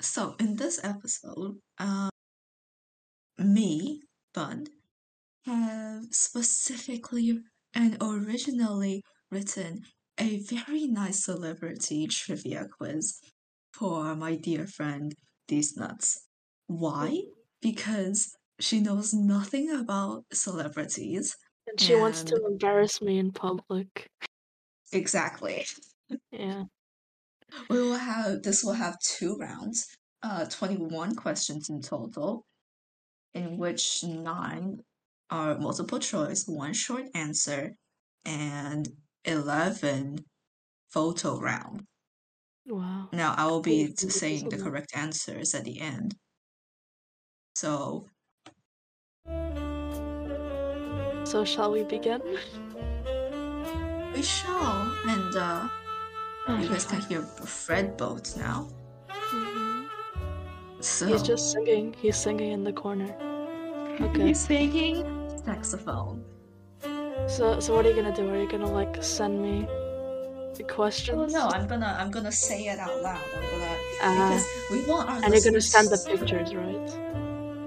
So in this episode, um, me, Bun, have specifically and originally written a very nice celebrity trivia quiz for my dear friend These Nuts. Why? Because she knows nothing about celebrities. And she wants to embarrass me in public. exactly. Yeah. We will have this will have two rounds, uh 21 questions in total, in which nine are multiple choice, one short answer, and 11 photo round. Wow. Now I will be Cool. Thank you saying the correct answers at the end. So So shall we begin? we shall, and uh, you guys can hear FredBoat now. Mhm. So He's just singing. He's singing in the corner. Okay. he's singing saxophone. So so what are you gonna do? Are you gonna like send me the questions? Oh no, I'm gonna I'm gonna say it out loud. I'm gonna Uh, because we want our and you're gonna send the pictures, right?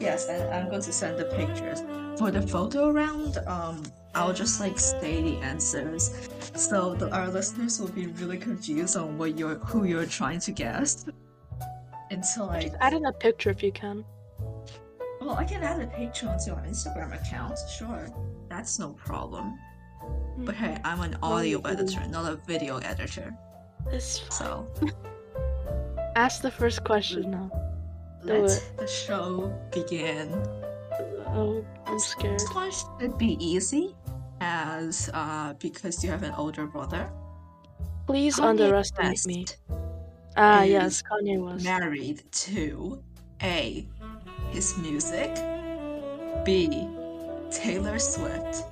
Yes, and I'm going to send the pictures. For the photo round, um, I'll just like say the answers, so the, our listeners will be really confused on what you're who you're trying to guess. Until like, Just add in a picture if you can. well, I can add a picture onto our Instagram account. Sure, that's no problem. But hey, I'm an audio Audio editor, not a video editor. It's fine. So Ask the first question now. Let it. the show begin. Oh, I'm scared. This one should be easy, as uh, because you have an older brother. Please Kanye underestimate me. Ah, yes, Kanye was married to A. His music, B. Taylor Swift,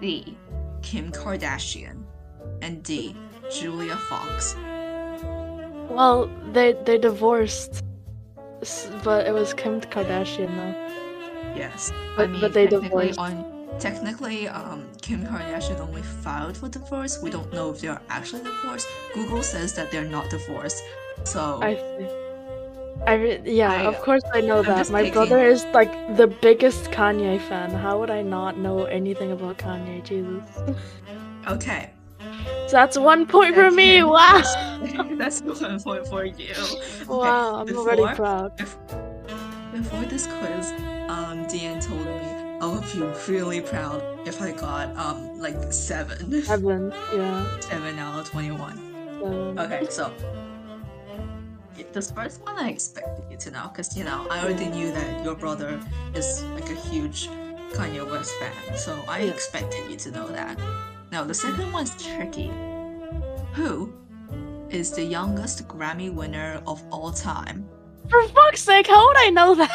C. Kim Kardashian, and D. Julia Fox. Well, they they divorced, but it was Kim Kardashian though. Yes, But- I mean but they technically divorced. on technically um Kim Kardashian only filed for divorce. We don't know if they're actually divorced. Google says that they're not divorced. So I see. I re- yeah, I- of course I know I'm that. My taking- brother is like the biggest Kanye fan. How would I not know anything about Kanye? Jesus. okay. So that's one point for me. Okay. Wow. That's one point for you. Okay, Wow, I'm already proud. Before this quiz, um, Deanne told me I would be really proud if I got um like seven, Seven. Yeah. seven out of twenty-one. Seven. Okay, so this first one I expected you to know because you know I already knew that your brother is like a huge Kanye West fan, so I Yeah. expected you to know that. Now the second one's tricky. Who is the youngest Grammy winner of all time? For fuck's sake, how would I know that?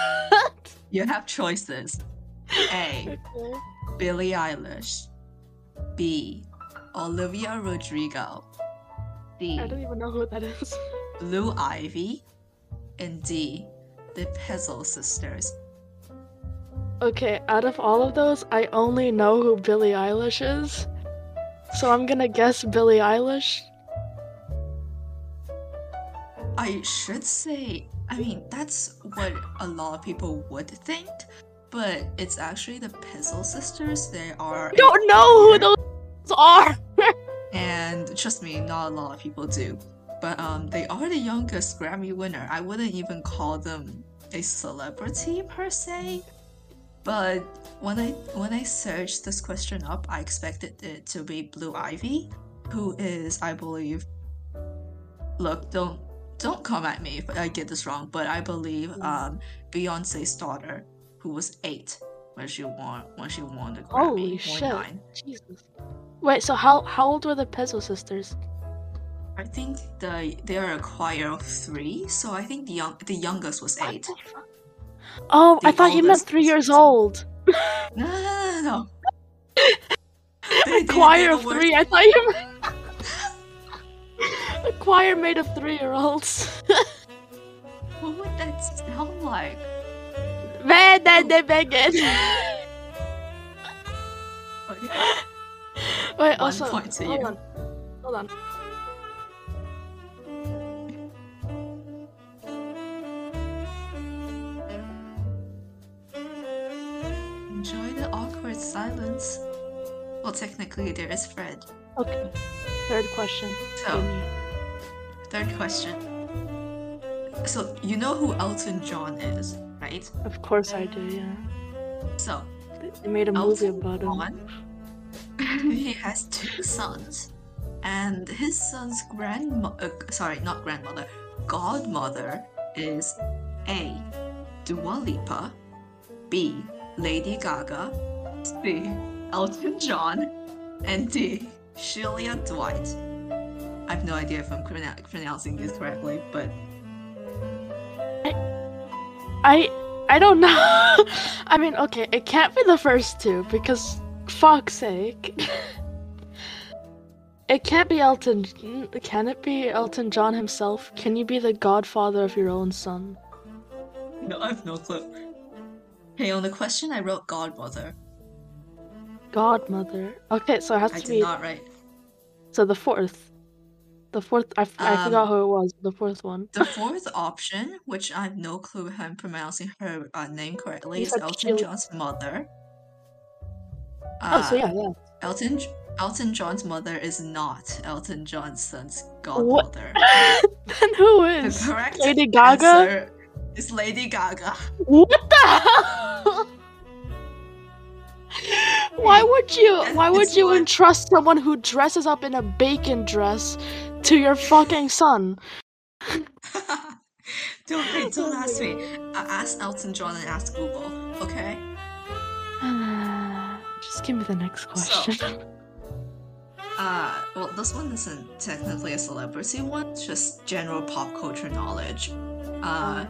You have choices. A. Okay. Billie Eilish. B. Olivia Rodrigo. D. I don't even know who that is. Blue Ivy. And D. The Peasall Sisters. Okay, out of all of those, I only know who Billie Eilish is. So I'm gonna guess Billie Eilish. I should say, I mean, that's what a lot of people would think, but it's actually the Peasall Sisters. They are. I don't know who those are! And trust me, not a lot of people do. But um, they are the youngest Grammy winner. I wouldn't even call them a celebrity per se. But when I when I searched this question up, I expected it to be Blue Ivy, who is, I believe. Look, don't don't come at me if I get this wrong, but I believe Mm. um Beyonce's daughter, who was eight when she won when she won the Grammy. Holy shit. nine. Jesus. Wait, so how how old were the Pezzo sisters? I think the they are a choir of three, so I think the young the youngest was What eight. the? Oh, I thought you meant three years 16. old. No, no, no, no, A choir of three. I thought you meant a choir made of three-year-olds. What would that sound like? Man, then oh. they begin. Okay. Wait, One also, point to hold you. on, hold on. Enjoy the awkward silence. Well, technically, there is Fred. Okay. Third question. So- me. Third question. So, you know who Elton John is, right? Of course I do, yeah. So, They made a movie Elton about him. John, he has two sons, and his son's grandma, uh, sorry, not grandmother, godmother is A. Dua Lipa, B. Lady Gaga, C. Elton John, and D. Sheila Dwight. I have no idea if I'm pronouncing this correctly, but I I don't know. I mean, okay, it can't be the first two because fuck's sake. it can't be Elton. Can it be Elton John himself? Can you be the godfather of your own son? no, I have no clue. Hey, on the question I wrote godmother. Godmother. Okay, so it has I to did be not write. so the fourth. The fourth. i forgot Um, who it was. The fourth one. The fourth option, which I have no clue how I'm pronouncing her uh, name correctly, You is Elton John's mother. oh, so Uh, yeah, yeah. Elton Elton John's mother is not Elton John's son's godmother. then who is? The correct Lady Gaga? Is Lady Gaga. What the hell? Why would you? Why would it's you what- entrust someone who dresses up in a bacon dress to your fucking son? don't wait, don't Oh ask me. Uh, ask Elton John and ask Google, okay? Just give me the next question. So, Uh, well, this one isn't technically a celebrity one, it's just general pop culture knowledge. Uh,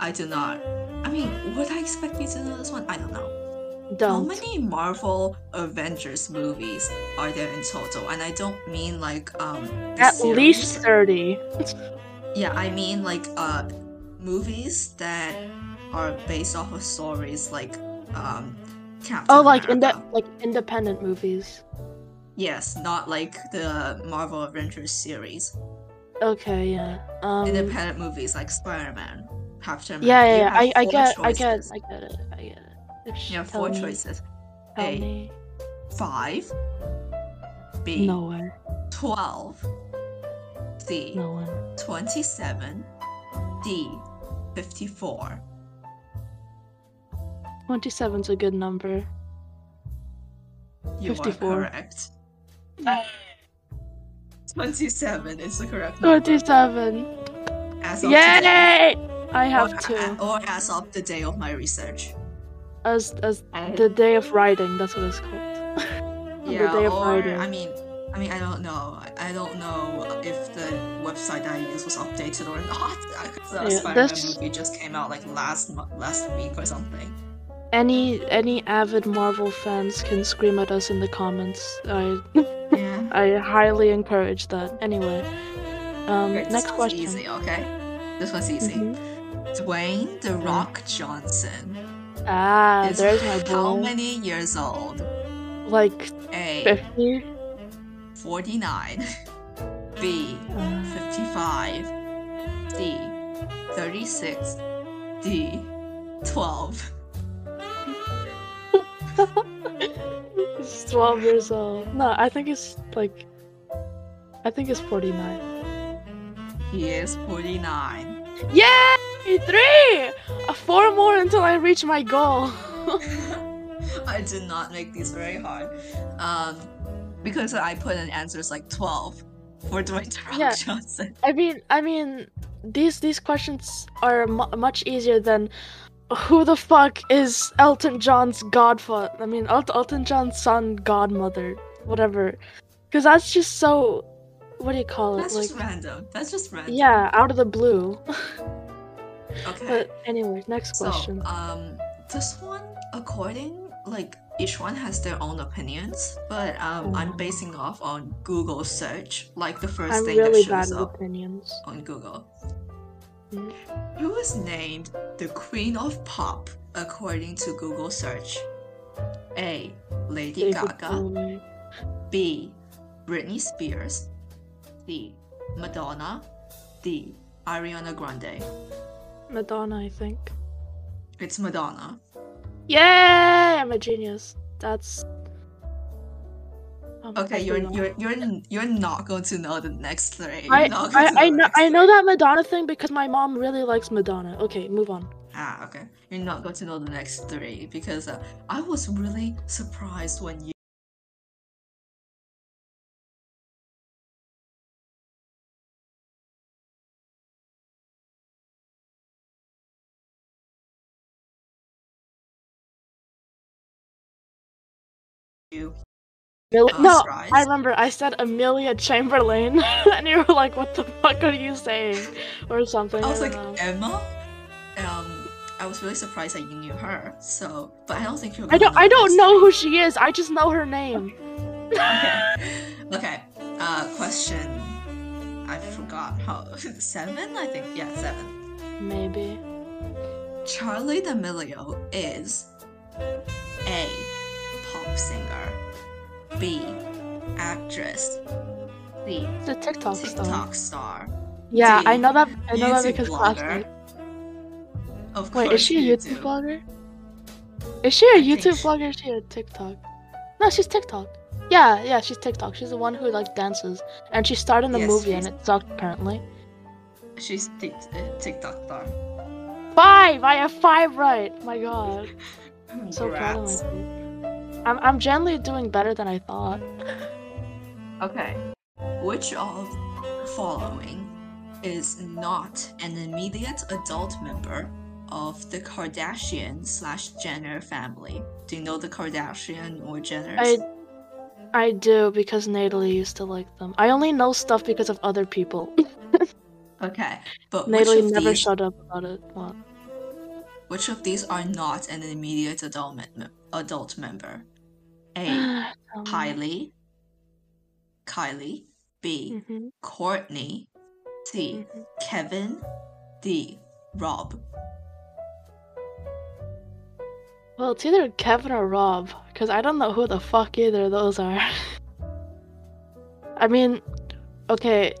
I do not. I mean, would I expect you to know this one? I don't know. How Don't. many Marvel Avengers movies are there in total? And I don't mean like um At series. least thirty. Yeah, I mean like uh movies that are based off of stories like um Captain Oh, like America. inde- like independent movies. Yes, not like the Marvel Avengers series. Okay, yeah. Um. Independent movies like Spider-Man, Captain Yeah, yeah, yeah. I, I get, I get. I get it, I get it. Just You have four me, choices. Tell A. me. Five. B. No way. Twelve. C. No one. 27. D. 54. 27's a good number. You 54. are correct. 27 is the correct number. 27. As of today. Yay! I have or, two. Or as of the day of my research. As as And- the day of writing, that's what it's called. yeah, day of or writing. I mean, I mean, I don't know. I- I don't know if the website I used was updated or not. Because the Yeah, Spider-Man this- movie just came out like last last week or something. Any any avid Marvel fans can scream at us in the comments. I Yeah. I highly encourage that. Anyway, um, Great, this next one's question. easy, okay? This one's easy. Mhm. Dwayne the Rock Johnson Ah, is there's my how many years old? Like A. fifty. 49. B. Uh, 55. C. 36. D. 12. He's twelve years old. No, I think it's like. I think it's forty-nine. He is 49. Yay! Three! Four more until I reach my goal. I did not make these very hard. Um, because I put in answers like 12 for Dwayne The Rock Yeah. Johnson. I mean, I mean, these these questions are mu- much easier than who the fuck is Elton John's godfather? I mean, El- Elton John's son, godmother, whatever. Because that's just so. What do you call it? That's like, just random. That's just random. yeah, out of the blue. Okay. but anyway, next So, question. um, this one, according like each one has their own opinions, but um, I'm Mm. basing off on Google search, like the 1st I'm thing really that shows up opinions. on Google. Mm. Who is named the Queen of Pop according to Google search? A. Lady Gaga. B. Britney Spears. C. Madonna. D. Ariana Grande. Madonna, I think. It's Madonna. Yay! I'm a genius. That's. Okay, you're you're you're you're not going to know the next three. I, You're not going I, I know I know that Madonna thing because my mom really likes Madonna. Okay, move on. Ah, okay. You're not going to know the next three because uh, I was really surprised when. You Mil- uh, no, I remember I said Amelia Chamberlain, and you were like, "What the fuck are you saying?" or something. I was don't like know. Emma. Um, I was really surprised that you knew her. So, but I don't think you're. I don't I don't know who she is. I just know her name. Okay. Okay. Uh, question. I forgot how seven. I think yeah, seven. Maybe. Charli D'Amelio is A. Pop singer, B. Actress, C. It's a TikTok, star. Star. Yeah, D. I know that. I know that because blogger. classmates. Of Wait, is she a you YouTube do. blogger? Is she a I YouTube she- blogger? Or is she a TikTok? No, she's TikTok. Yeah, yeah, she's TikTok. She's the one who like dances, and she starred in a Yes, movie and it sucked apparently. She's uh, TikTok star. Five! I have five right. My God, I'm so proud of myself. I'm I'm generally doing better than I thought. Okay. Which of following is not an immediate adult member of the Kardashian slash Jenner family? Do you know the Kardashian or Jenner? I I do because Natalie used to like them. I only know stuff because of other people. Okay, but which Natalie of, never these, shut up about it. What? which of these are not an immediate adult, mem- adult member? A. Kylie. Kylie. B. Mhm, Courtney. C. mhm. Kevin. D. Rob. Well, it's either Kevin or Rob, because I don't know who the fuck either of those are. I mean, okay,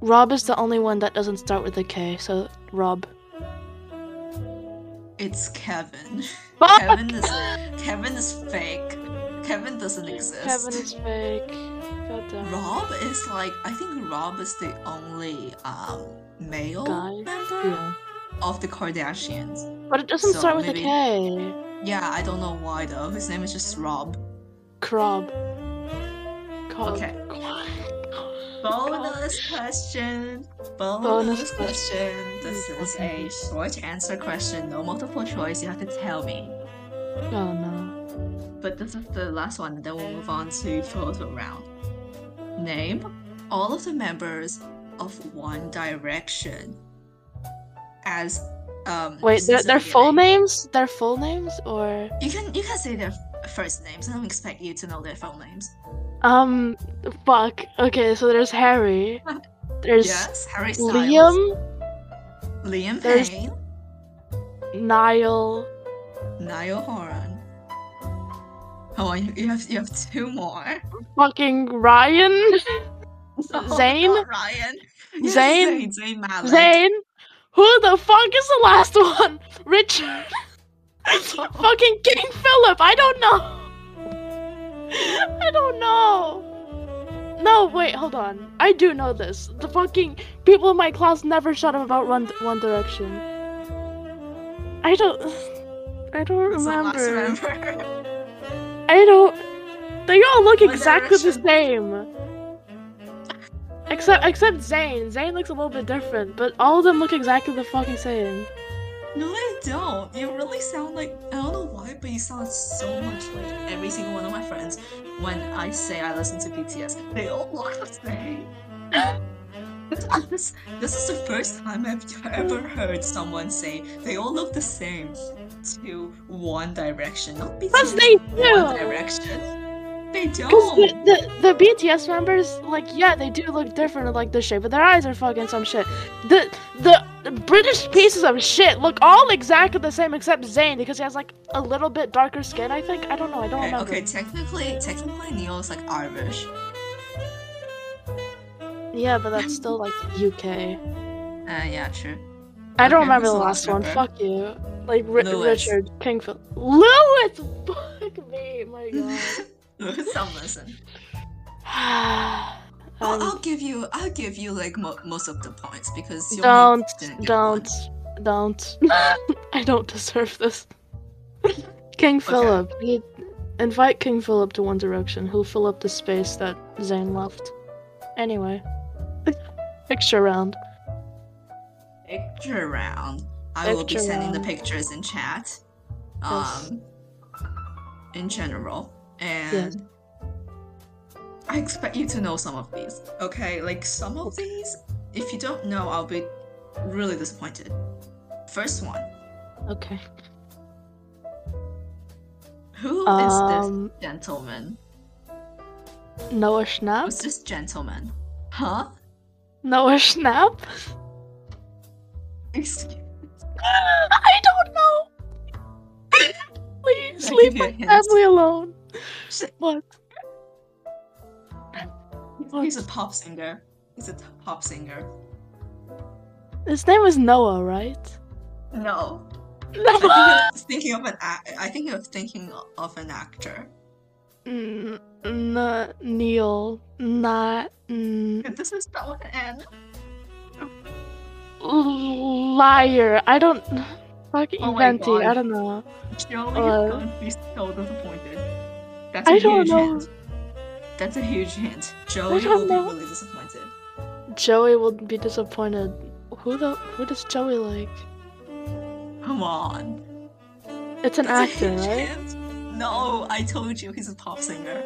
Rob is the only one that doesn't start with a K, so Rob. It's Kevin. Fuck! Kevin is Kevin is fake. Kevin doesn't exist. Kevin is fake. Goddamn. Rob is like I think Rob is the only um male Guy? member Yeah. of the Kardashians. But it doesn't So start with maybe- a K. Yeah, I don't know why though. His name is just Rob. Krob. Cob. Okay. Cob. Bonus question. Bonus, Bonus question. This is a short answer question. No multiple choice. You have to tell me. Oh no. But this is the last one, then we'll move on to photo round. Name all of the members of One Direction as um Wait, their, the their full names? Their full names? Or. You can you can say their first names. I don't expect you to know their full names. Um, fuck. Okay, so there's Harry. There's yes, Harry Styles, Liam, Liam there's- Payne, Niall. Niall Horan. Oh, you, you have you have two more. fucking Ryan, No, Zayn? Ryan. Yes, Zayn? Zayn, Zayn Malik. Zayn. Who the fuck is the last one? Richard. fucking King Philip. I don't know. I don't know. No, wait, hold on. I do know this. The fucking people in my class never shut up about One, One Direction. I don't. I don't That's the remember. I don't. They all look One exactly the same. Except except Zayn. Zayn looks a little bit different, but all of them look exactly the fucking same. No, I don't. You really sound like I don't know why, but you sound so much like every single one of my friends when I say I listen to BTS. They all look the same. this, this is the first time I've ever heard someone say they all look the same to One Direction, not BTS. Because they One. Direction. They don't. the, the, the BTS members, like, yeah, they do look different. Like the shape of their eyes are fucking some shit. The the British pieces of shit look all exactly the same except Zayn because he has like a little bit darker skin. I think. I don't know. I don't Okay, remember. okay, technically, technically, Neil is like Irish. Yeah, but that's still like UK. Uh, yeah, true. I don't remember the last one. Fuck you. Like Louis. Richard Kingfield. Louis! Fuck me, my god. Some listen. Um, I'll, I'll give you. I'll give you like mo- most of the points because you don't, only didn't get don't, don't. I don't deserve this. King Philip. He- invite King Philip to One Direction. He'll fill up the space that Zayn left. Anyway. Picture round. Picture round. I will be Picture sending the pictures in chat. Yes. Um, in general, and Yes. I expect you to know some of these. Okay, like some of these, if you don't know, I'll be really disappointed. First one. Okay. Who is Um, this gentleman? Noah Schnapp? Who's this gentleman? Huh? Noah Schnapp? Excuse me. I don't know. Please leave my family alone. Shit. What? He's a pop singer. He's a pop singer. His name is Noah, right? No. I think you're thinking of an. I think you're thinking of an actor. N- n- Neil. Not. N- This is spelled with an N. liar. I don't. Fucking Oh my Venti. I don't know. Joey Uh, is going to be so disappointed. That's a I don't huge know. hint. That's a huge hint. Joey will know. be really disappointed. Joey will be disappointed. Who the? Who does Joey like? Come on. It's an That's actor, right? hint. No, I told you he's a pop singer.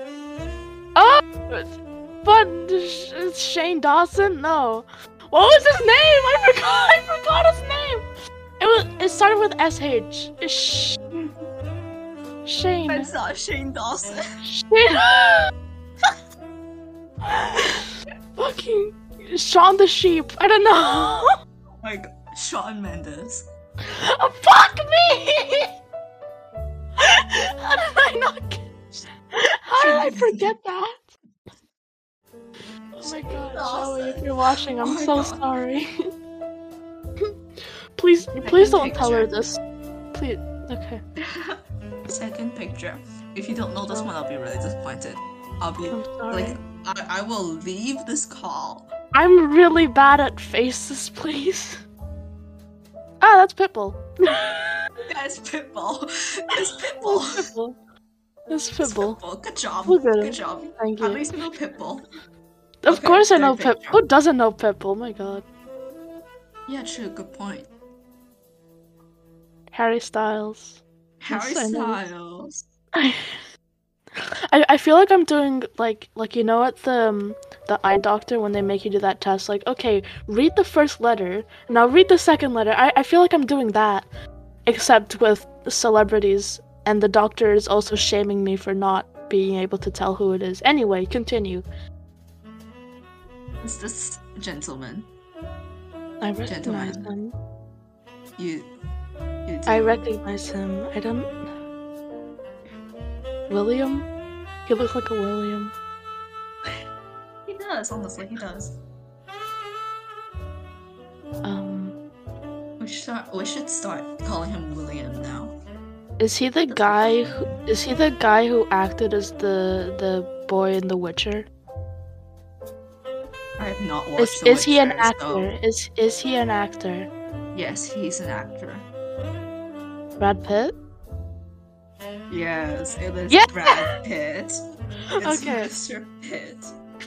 Oh, but Sh- Shane Dawson? No. What was his name? I forgot. I forgot his name. It was. It started with SH. Sh- Shane. That's not Shane Dawson. Shane. Fucking Shaun the Sheep. I don't know. Oh like Shawn Mendes. Oh, fuck me! How did I not get... How did I forget that? Oh my god, Joey, if you're watching, I'm Oh so God. sorry. please, please don't tell her this. Please, okay. Second picture. If you don't know this one, I'll be really disappointed. I'll be like, I, I will leave this call. I'm really bad at faces, please. Ah, that's Pitbull. That's Pitbull. That's Pitbull. Pitbull. That's Pitbull. Pitbull. Good job. Good it. job. Thank you. At least you know Pitbull. Of Okay, course I know picture. Who doesn't know Pitbull? Oh my god. Yeah, true. Good point. Harry Styles. Harry I. Styles. I, I feel like I'm doing like like you know at the um, the eye doctor when they make you do that test like okay read the first letter now read the second letter I, I feel like I'm doing that except with celebrities and the doctor is also shaming me for not being able to tell who it is anyway continue It's this gentleman. I recognize Gentleman. him You. You do. I recognize him I don't William he looks like a William He does. Honestly, he does. um We should start. We should start calling him William now. Is he the guy? Who, is he the guy who acted as the the boy in The Witcher? I have not watched. Is is he an actor? so- Is is he an actor? Yes, he's an actor. Brad Pitt? Yes, it is Yeah! Brad Pitt. It's Okay. Mr. Pitt.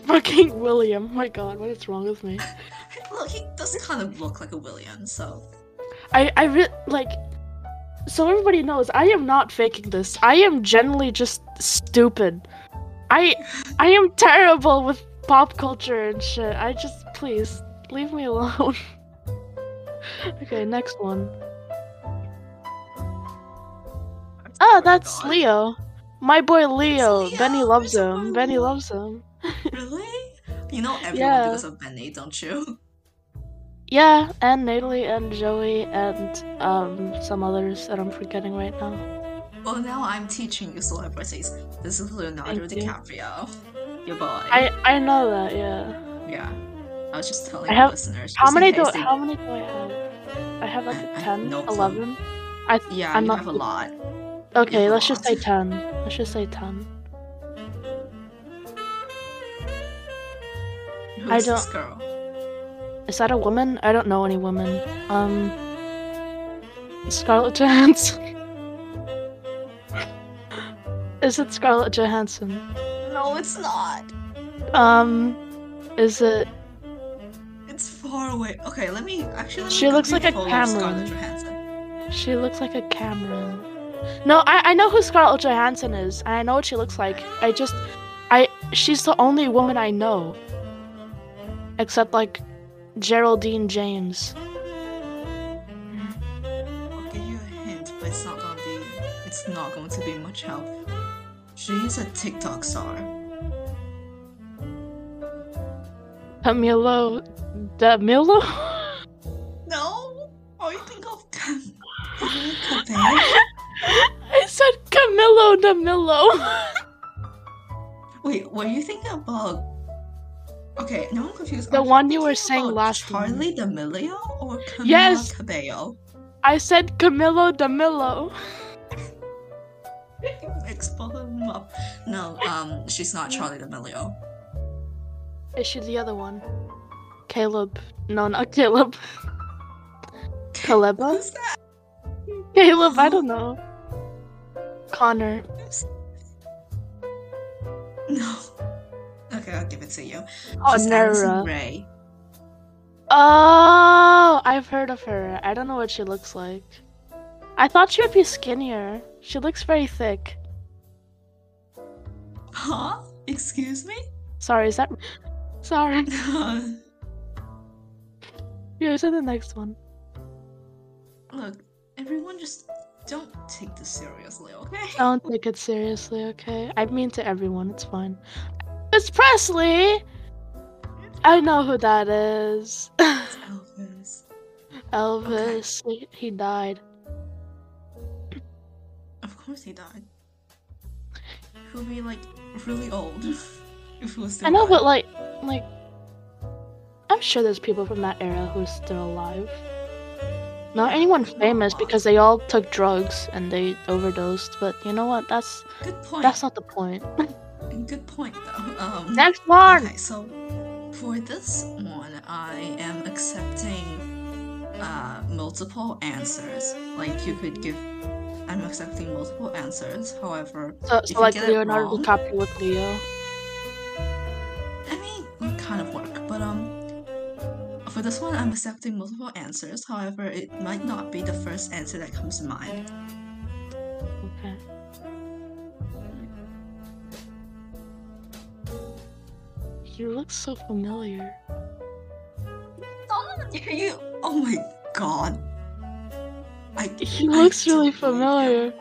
Fucking William. My god, what is wrong with me? Look, he doesn't kind of look like a William, so. I I re- like. So everybody knows, I am not faking this. I am generally just stupid. I I am terrible with pop culture and shit. I just please leave me alone. okay, next one. Oh that's Leo. My boy Leo. Leo, Benny loves him. Benny loves him. Really? You know everyone Yeah. because of Benny, don't you? Yeah, and Natalie and Joey and um some others that I'm forgetting right now. Well, now I'm teaching you celebrities. This is Leonardo Thank you. DiCaprio. Your boy. I I know that, yeah. Yeah. I was just telling I the have- listeners. How many do they- how many do I have? I have like I- I a have 10, no 11. I Yeah, I'm you not have a lot. Okay. Let's just say ten. Let's just say ten. Who's I this don't- girl? Is that a woman? I don't know any women. Um, Scarlett Johansson. is it Scarlett Johansson? No, it's not. Um, is it? It's far away. Okay, let me actually. Let me She looks like a quickly follow Scarlett Cameron. She looks like a Cameron. No, I I know who Scarlett Johansson is, and I know what she looks like. I just, I she's the only woman I know, except like Geraldine James. I'll give you a hint, but it's not gonna be. It's not going to be much help. She's a TikTok star. Camilo, Camilo. No. Oh, you think of Cam? Cabello? Said Camilo Damilo. Wait, were you thinking about? Okay, now I'm confused. The one you were saying last time. Charli D'Amelio or Camila Yes. Cabello? I said Camilo Damilo. Mix both of them up. No, um, she's not Charli D'Amelio. Is she the other one? Caleb. No, not Caleb. Caleba? Who's that? Caleb, I don't know. Connor. No. Okay, I'll give it to you. Oh, She's Addison Connor. Rae. Oh, I've heard of her. I don't know what she looks like. I thought she would be skinnier. She looks very thick. Huh? Excuse me? Sorry, is that. Sorry. Here's the next one. Look, everyone just don't take this seriously, okay? Don't take it seriously, okay? I mean to everyone, it's fine. It's Presley! I know who that is. It's Elvis. Elvis. He, he died. Of course he died. He'll be like really old if he was still I know, alive. but like, like, I'm sure there's people from that era who are still alive. Not anyone famous because they all took drugs and they overdosed. But you know what? That's Good point. that's not the point. Good point though. Um, Next one. Okay, so for this one, I am accepting uh, multiple answers. Like you could give. I'm accepting multiple answers. However, So, so like Leonardo wrong- DiCaprio with Leo. This one, I'm accepting multiple answers. However, it might not be the first answer that comes to mind. Okay. He looks so familiar. you, oh my god. I, He I looks really familiar.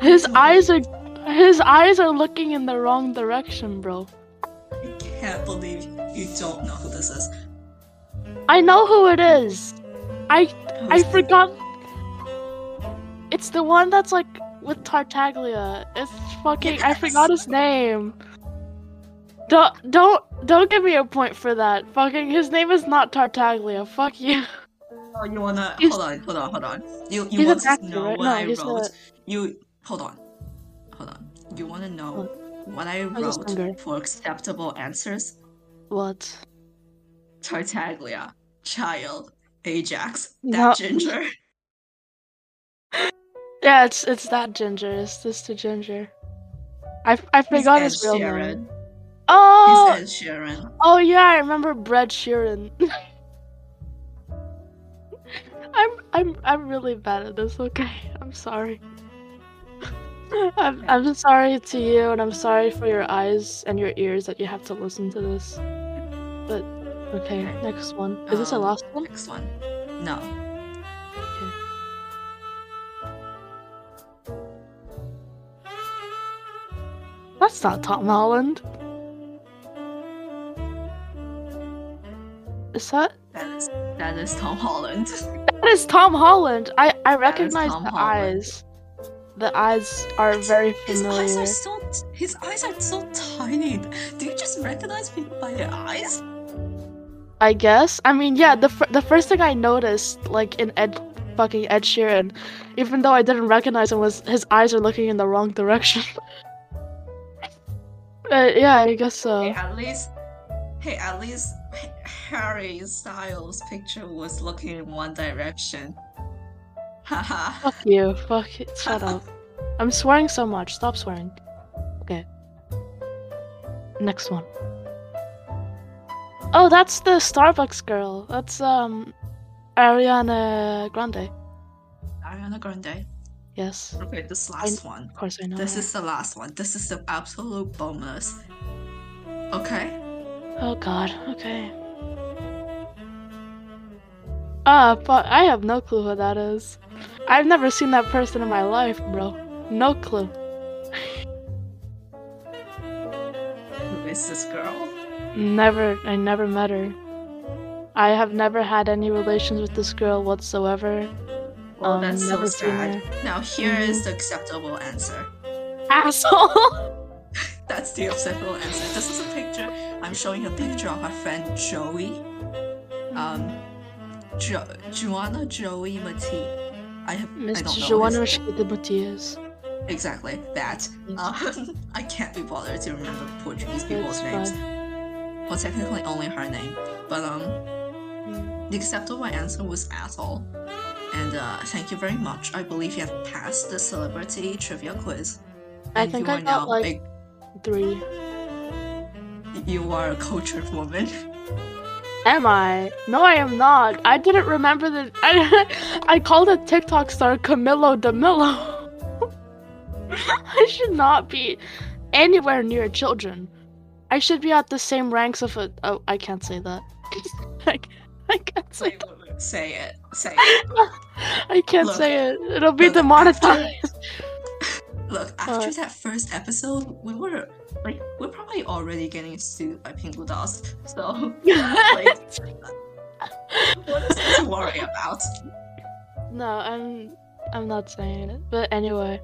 His don't eyes are his eyes are looking in the wrong direction, bro. I can't believe you don't know who this is. I know who it is. I I forgot. It's the one that's like with Tartaglia. It's fucking. I forgot his name. Don't don't don't give me a point for that. Fucking his name is not Tartaglia. Fuck you. Oh, you wanna He's- hold on, hold on, hold on. You you want an to know right? what No, I wrote? a- You hold on, hold on. You wanna know what I a singer. wrote for acceptable answers? What? Tartaglia, Childe, Ajax, that No. ginger. Yeah, it's it's that ginger. It's this the ginger. I I forgot his real Sheeran. name. Oh, He's Ed Sheeran. oh yeah, I remember Brad Sheeran. I'm I'm I'm really bad at this. Okay, I'm sorry. I'm I'm sorry to you, and I'm sorry for your eyes and your ears that you have to listen to this. But okay, next one. Is this the Um, last one? Next one. No. Okay. That's not Tom Holland. Is that That is that is Tom Holland. that is Tom Holland? I I recognize the Holland. eyes. The eyes are very familiar. His eyes are so his eyes are so tiny. Do you just recognize people by their eyes? I guess. I mean, yeah. The fir- the first thing I noticed, like in Ed fucking Ed Sheeran, even though I didn't recognize him. Was his eyes are looking in the wrong direction? uh, yeah, I guess so. Hey, at least, hey, at least Harry Styles' picture was looking in one direction. Haha. Fuck you. Fuck it. Shut up. I'm swearing so much. Stop swearing. Okay. Next one. Oh, that's the Starbucks girl. That's um Ariana Grande. Ariana Grande. Yes. Okay, this last one. Of course I know. This is the last one. This is the absolute bonus. Okay. Oh god. Okay. Ah, but I have no clue who that is. I've never seen that person in my life, bro. No clue. Who is this girl? Never. I never met her. I have never had any relations with this girl whatsoever. Well, Um, that's so sad. Now here Mhm. is the acceptable answer. Asshole. That's the acceptable answer. This is a picture. I'm showing a picture of our friend Joey. Um, jo- Joanna Joey Mati. I have. I Miss don't know. Joanna Mesquita Matias. Exactly that. Um, I can't be bothered to remember Portuguese people's names. fine. Well, technically only her name, but um, the acceptable answer was Athol. And uh, thank you very much. I believe you have passed the celebrity trivia quiz. I think you I are got, like- Three. you are a cultured woman. Am I? No, I am not. I didn't remember the. I I called a TikTok star Camilo Demillo. I should not be anywhere near children. I should be at the same ranks of a. Oh, I can't say that. I, I can't say. Wait, wait, wait. Say it. Say it. I can't Look. say it. It'll be Look, demonetized. Look, after What? that first episode, we were like, we're probably already getting sued by Pingu Dust. So, like, what is there to worry about? no, I'm. I'm not saying it. But anyway,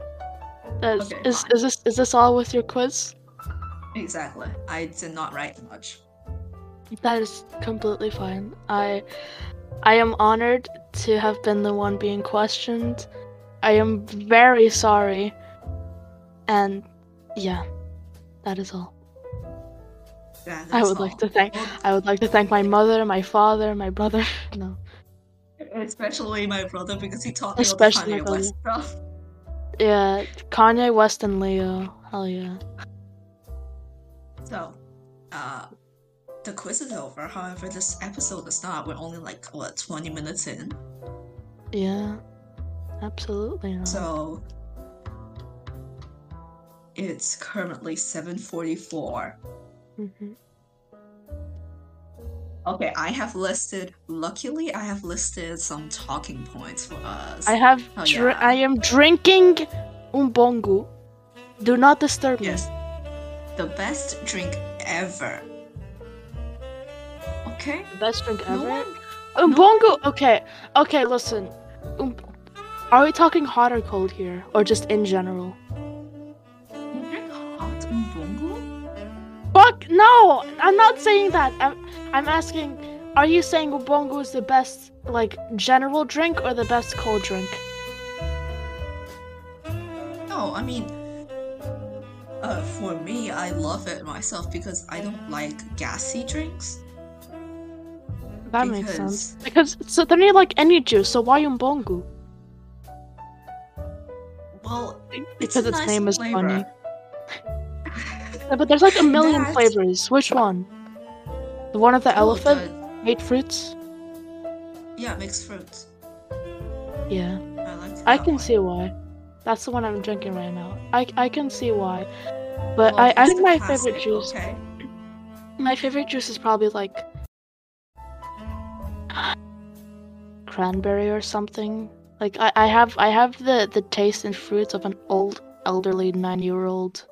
uh, Okay, is fine. is this is this all with your quiz? Exactly. I did not write much. That is completely fine. I I am honored to have been the one being questioned. I am very sorry. And yeah, that is all. Yeah, I would like to thank I would like to thank my mother, my father, my brother. No. Especially my brother because he taught me Especially all the Kanye West stuff. Yeah, Kanye West and Leo. Hell yeah. So, uh, the quiz is over. However, this episode is not. We're only like what twenty minutes in. Yeah. Absolutely not. So it's currently 7:44. Mhm. Okay, I have listed luckily I have listed some talking points for us. I have Oh, dr- yeah. I am drinking Umbongo. Do not disturb me. The best drink ever. Okay? The best drink No ever. one Umbongo. Okay, okay. Listen, um, are we talking hot or cold here, or just in general? drink hot umbongo? Fuck no! I'm not saying that. I'm, I'm asking. Are you saying Umbongo is the best, like, general drink or the best cold drink? No, I mean uh, for me, I love it myself because I don't like gassy drinks. That makes sense. Because- Because so they're not like any juice. So why Umbongo? Well, it's Because its nice name is flavor. funny. Yeah, but there's like a million That- flavors. Which one? The one of the Oh, elephant? the- Eight fruits? yeah, mixed fruits. Yeah. I like. I can one. see why. That's the one I'm drinking right now. I, I can see why. But Well, I, I think my classic, favorite juice Okay. my favorite juice is probably like cranberry or something. Like I, I have I have the, the taste and fruits of an old elderly nine year old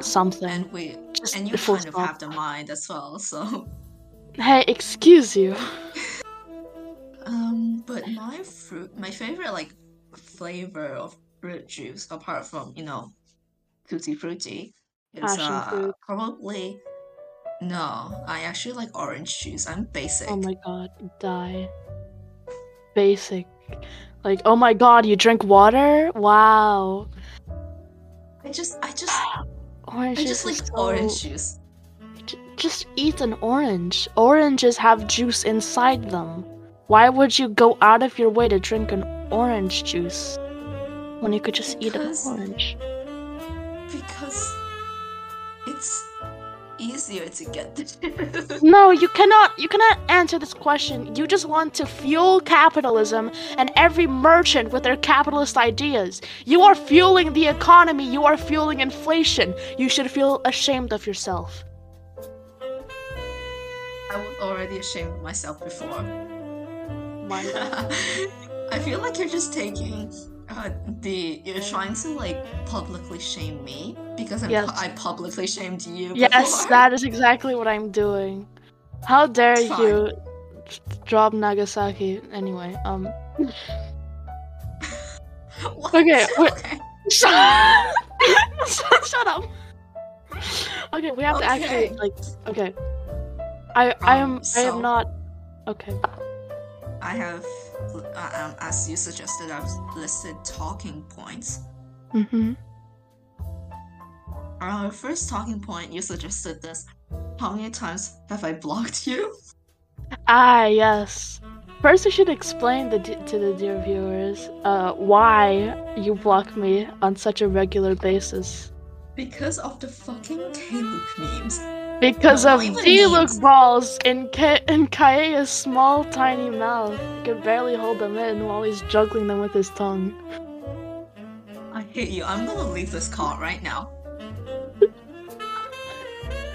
something. And we Just and you kind of have the mind as well. So, Hey, excuse you. um, but my fruit, my favorite like flavor of fruit juice, apart from you know, tutti frutti, is uh probably. No, I actually like orange juice. I'm basic. Oh my god, die. basic. Like, oh my god, you drink water? Wow. I just, I just, Orange I just like so- orange juice. J- just eat an orange. Oranges have juice inside them. Why would you go out of your way to drink an orange juice when you could just eat an orange? Because it's easier to get the juice. No, you cannot. You cannot answer this question. You just want to fuel capitalism and every merchant with their capitalist ideas. You are fueling the economy. You are fueling inflation. You should feel ashamed of yourself. I was already ashamed of myself before. I feel like you're just taking uh, the you're trying to like publicly shame me because I'm Yes. pu- I publicly shamed you. Yes, that is exactly what I'm doing. How dare you drop Nagasaki? Anyway, um. Okay, okay. Shut, Shut up. Okay, we have to Okay. actually like. Okay. I I am Um, I am so- not. Okay. I have, uh, um, as you suggested, I've listed talking points. Mm-hmm. Our first talking point, you suggested this. How many times have I blocked you? Ah yes. First, I should explain the, d- to the dear viewers uh, why you block me on such a regular basis. Because of the fucking K-Luke memes. Because of D-look balls in Ka- in Kaeya's small, tiny mouth. He can barely hold them in while he's juggling them with his tongue. I hate you. I'm gonna leave this call right now.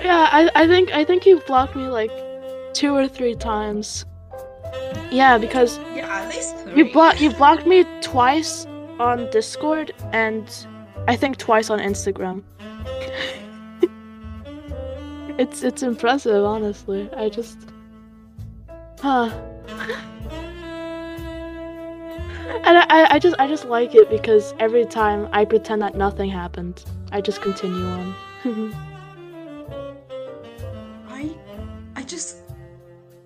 Yeah, I, I think I think you've blocked me like two or three times. Yeah, because Yeah, at least three. you block you blocked me twice on Discord and I think twice on Instagram. it's it's impressive, honestly. I just huh. And I, I- I just I just like it because every time I pretend that nothing happened. I just continue on. I, I just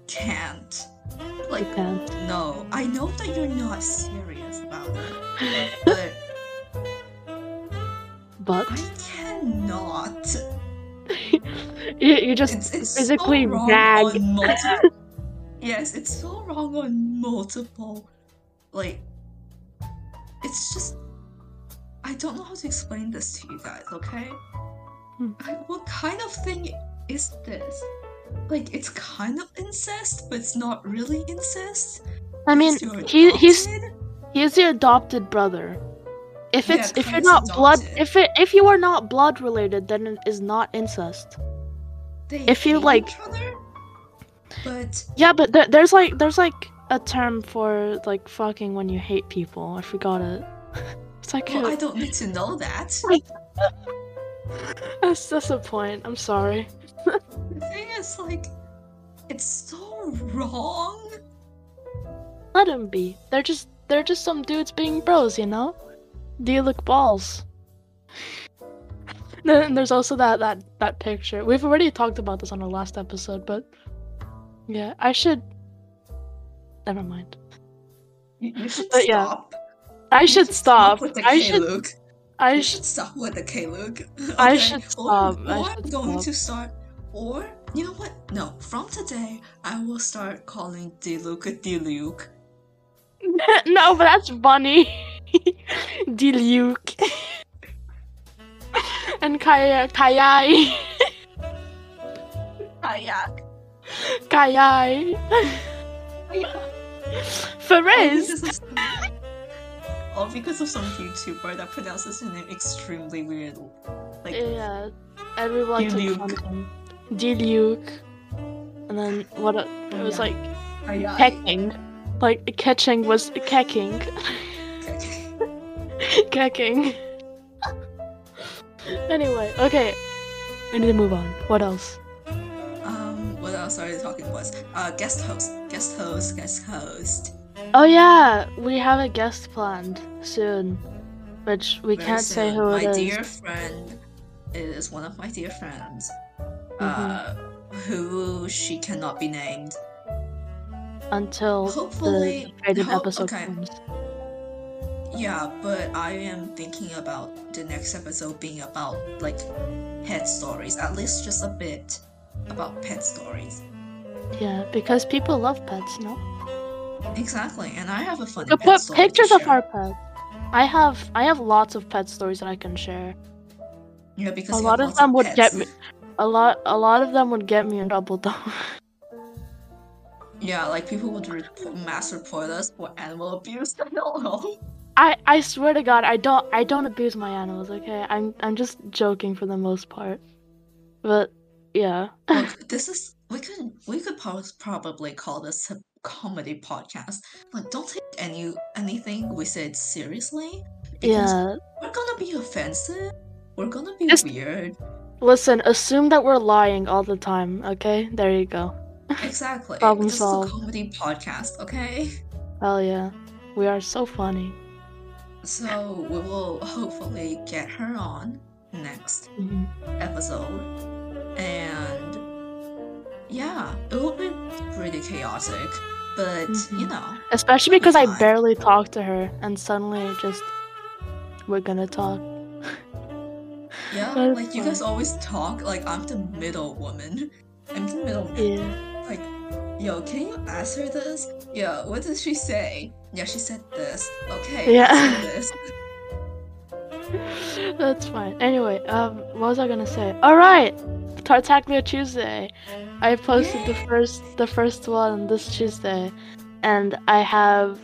can't. Like, can't. no. I know that you're not serious about it, but But I cannot. You, you just It's, it's physically so wrong gag. on multiple. yes, it's so wrong on multiple. Like, it's just. I don't know how to explain this to you guys. Okay. Hmm. I, what kind of thing is this? Like, it's kind of incest, but it's not really incest. I mean, he he's he's your adopted brother. If Yeah, it's if you're not blood if it if you are not blood related, then it is not incest. They if you, like- each other, but Yeah, but there, there's like there's like a term for like fucking when you hate people. I forgot it. It's like well, a- I don't need to know that. that's that's a point. I'm sorry. The thing is, like, it's so wrong. Let them be. They're just they're just some dudes being bros, you know. Look balls? Then there's also that that that picture. We've already talked about this on our last episode, but yeah, I should. Never mind. You, you should But yeah, stop. I You should stop. with the I K should. I should. stop with the K look. I should Or, stop. I or should I'm going stop. to start. Or you know what? No. From today, I will start calling D Luke D Luke. no, but that's funny. Diluke. and Kaya Kayai. Kayak. Kayai. Ferez. Oh, some- All because of some YouTuber that pronounces his name extremely weird. Like Yeah, like Diluc. Diluc. And then what? It was like Kayak. kecking. Like catching was kecking. kecking. anyway, okay. We need to move on. What else? Um, what else are we talking about? Uh, guest host, guest host, guest host. Oh yeah, we have a guest planned soon, which we Very can't say who My it is. dear friend is one of my dear friends. Mm-hmm. Uh, who she cannot be named. until Hopefully- the graded hope- episode okay. comes. Yeah, but I am thinking about the next episode being about like pet stories, at least just a bit about pet stories. Yeah, because people love pets, no? Exactly, and I have a funny pet put pictures of our pets. I have I have lots of pet stories that I can share. Yeah, because A lot of them would pets. get me a lot a lot of them would get me in trouble though. Yeah, like people would report, mass report us for animal abuse. I don't know. I I swear to God, I don't I don't abuse my animals. Okay, I'm I'm just joking for the most part, but yeah. Look, this is we could we could probably call this a comedy podcast. Like, don't take any anything we said seriously. because Yeah. we're gonna be offensive. We're gonna be Just- weird. Listen, assume that we're lying all the time. Okay, there you go. Exactly. Problem this solved. is a comedy podcast, okay? Hell yeah, we are so funny. So we will hopefully get her on next Mhm. episode, and yeah, it will be pretty chaotic, but you Mhm. know, Especially because I barely talked to her, and suddenly just we're gonna talk. yeah, That's like you guys always talk like I'm the middle woman. I'm the middle man. Yeah. Like, yo, can you ask her this? Yeah, what did she say? Yeah, she said this. Okay, Yeah. this. That's fine. Anyway, um, what was I gonna say? All right, Tartaglia Tuesday. I posted the first, the first one this Tuesday, and I have,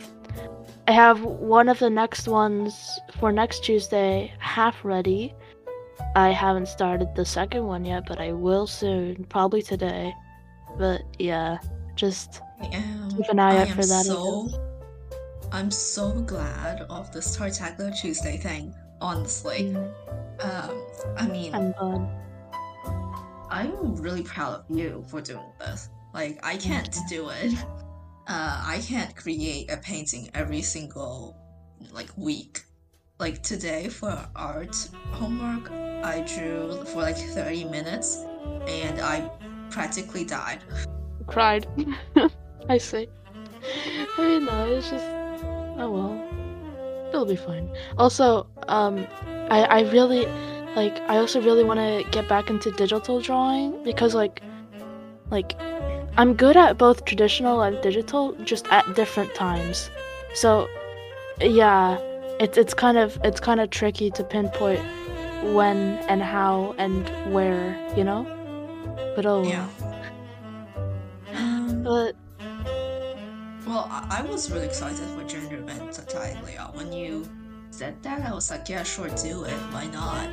I have one of the next ones for next Tuesday half ready. I haven't started the second one yet, but I will soon, probably today. But yeah, just am. keep an eye I out for that. So. I'm so glad of this Tartaglia Tuesday thing. Honestly, Mm, um, I mean, I'm. I'm really proud of you for doing this. Like, I can't do it. Uh, I can't create a painting every single like week. Like today for art homework, I drew for like 30 minutes, and I practically died. cried. I see. I mean, no, it's just. Oh well. It'll be fine. Also, um, I, I really. Like, I also really want to get back into digital drawing because, like, like, I'm good at both traditional and digital, just at different times. So, yeah, it's it's kind of it's kind of tricky to pinpoint when and how and where, you know. But oh. Yeah. But Well, I, I was really excited for gender bent Tartaglia. When you said that, I was like, yeah, sure, do it. Why not?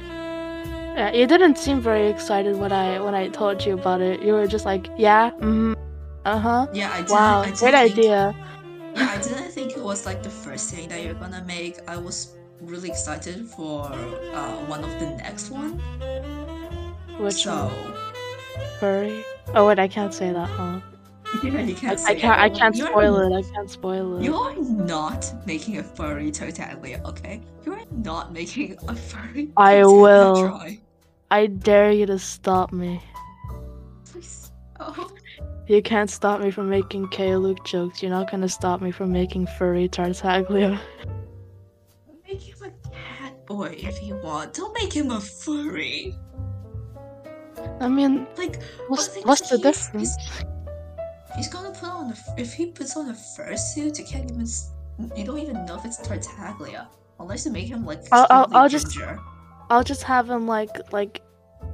Yeah, you didn't seem very excited when I when I told you about it. You were just like, yeah, mm-hmm, uh huh. Yeah, I didn't. Wow, I didn't great idea. Yeah, I didn't think it was like the first thing that you're gonna make. I was really excited for uh, one of the next one. Which so one? Furry? Oh wait, I can't say that, huh? You I, can't. I say can't. I can't You're- spoil it. I can't spoil it. You are not making a furry Tartaglia, okay? You are not making a furry. I will. drawing. I dare you to stop me. Please. Oh. You can't stop me from making K Luke jokes. You're not gonna stop me from making furry Tartaglia. Make him a cat boy if you want. Don't make him a furry. I mean, Like, what's the what's the difference? He's, gonna put on a. If he puts on a fursuit, you can't even. s- You don't even know if it's Tartaglia. Unless you make him like. I'll- I'll- I'll just- I'll just have him like like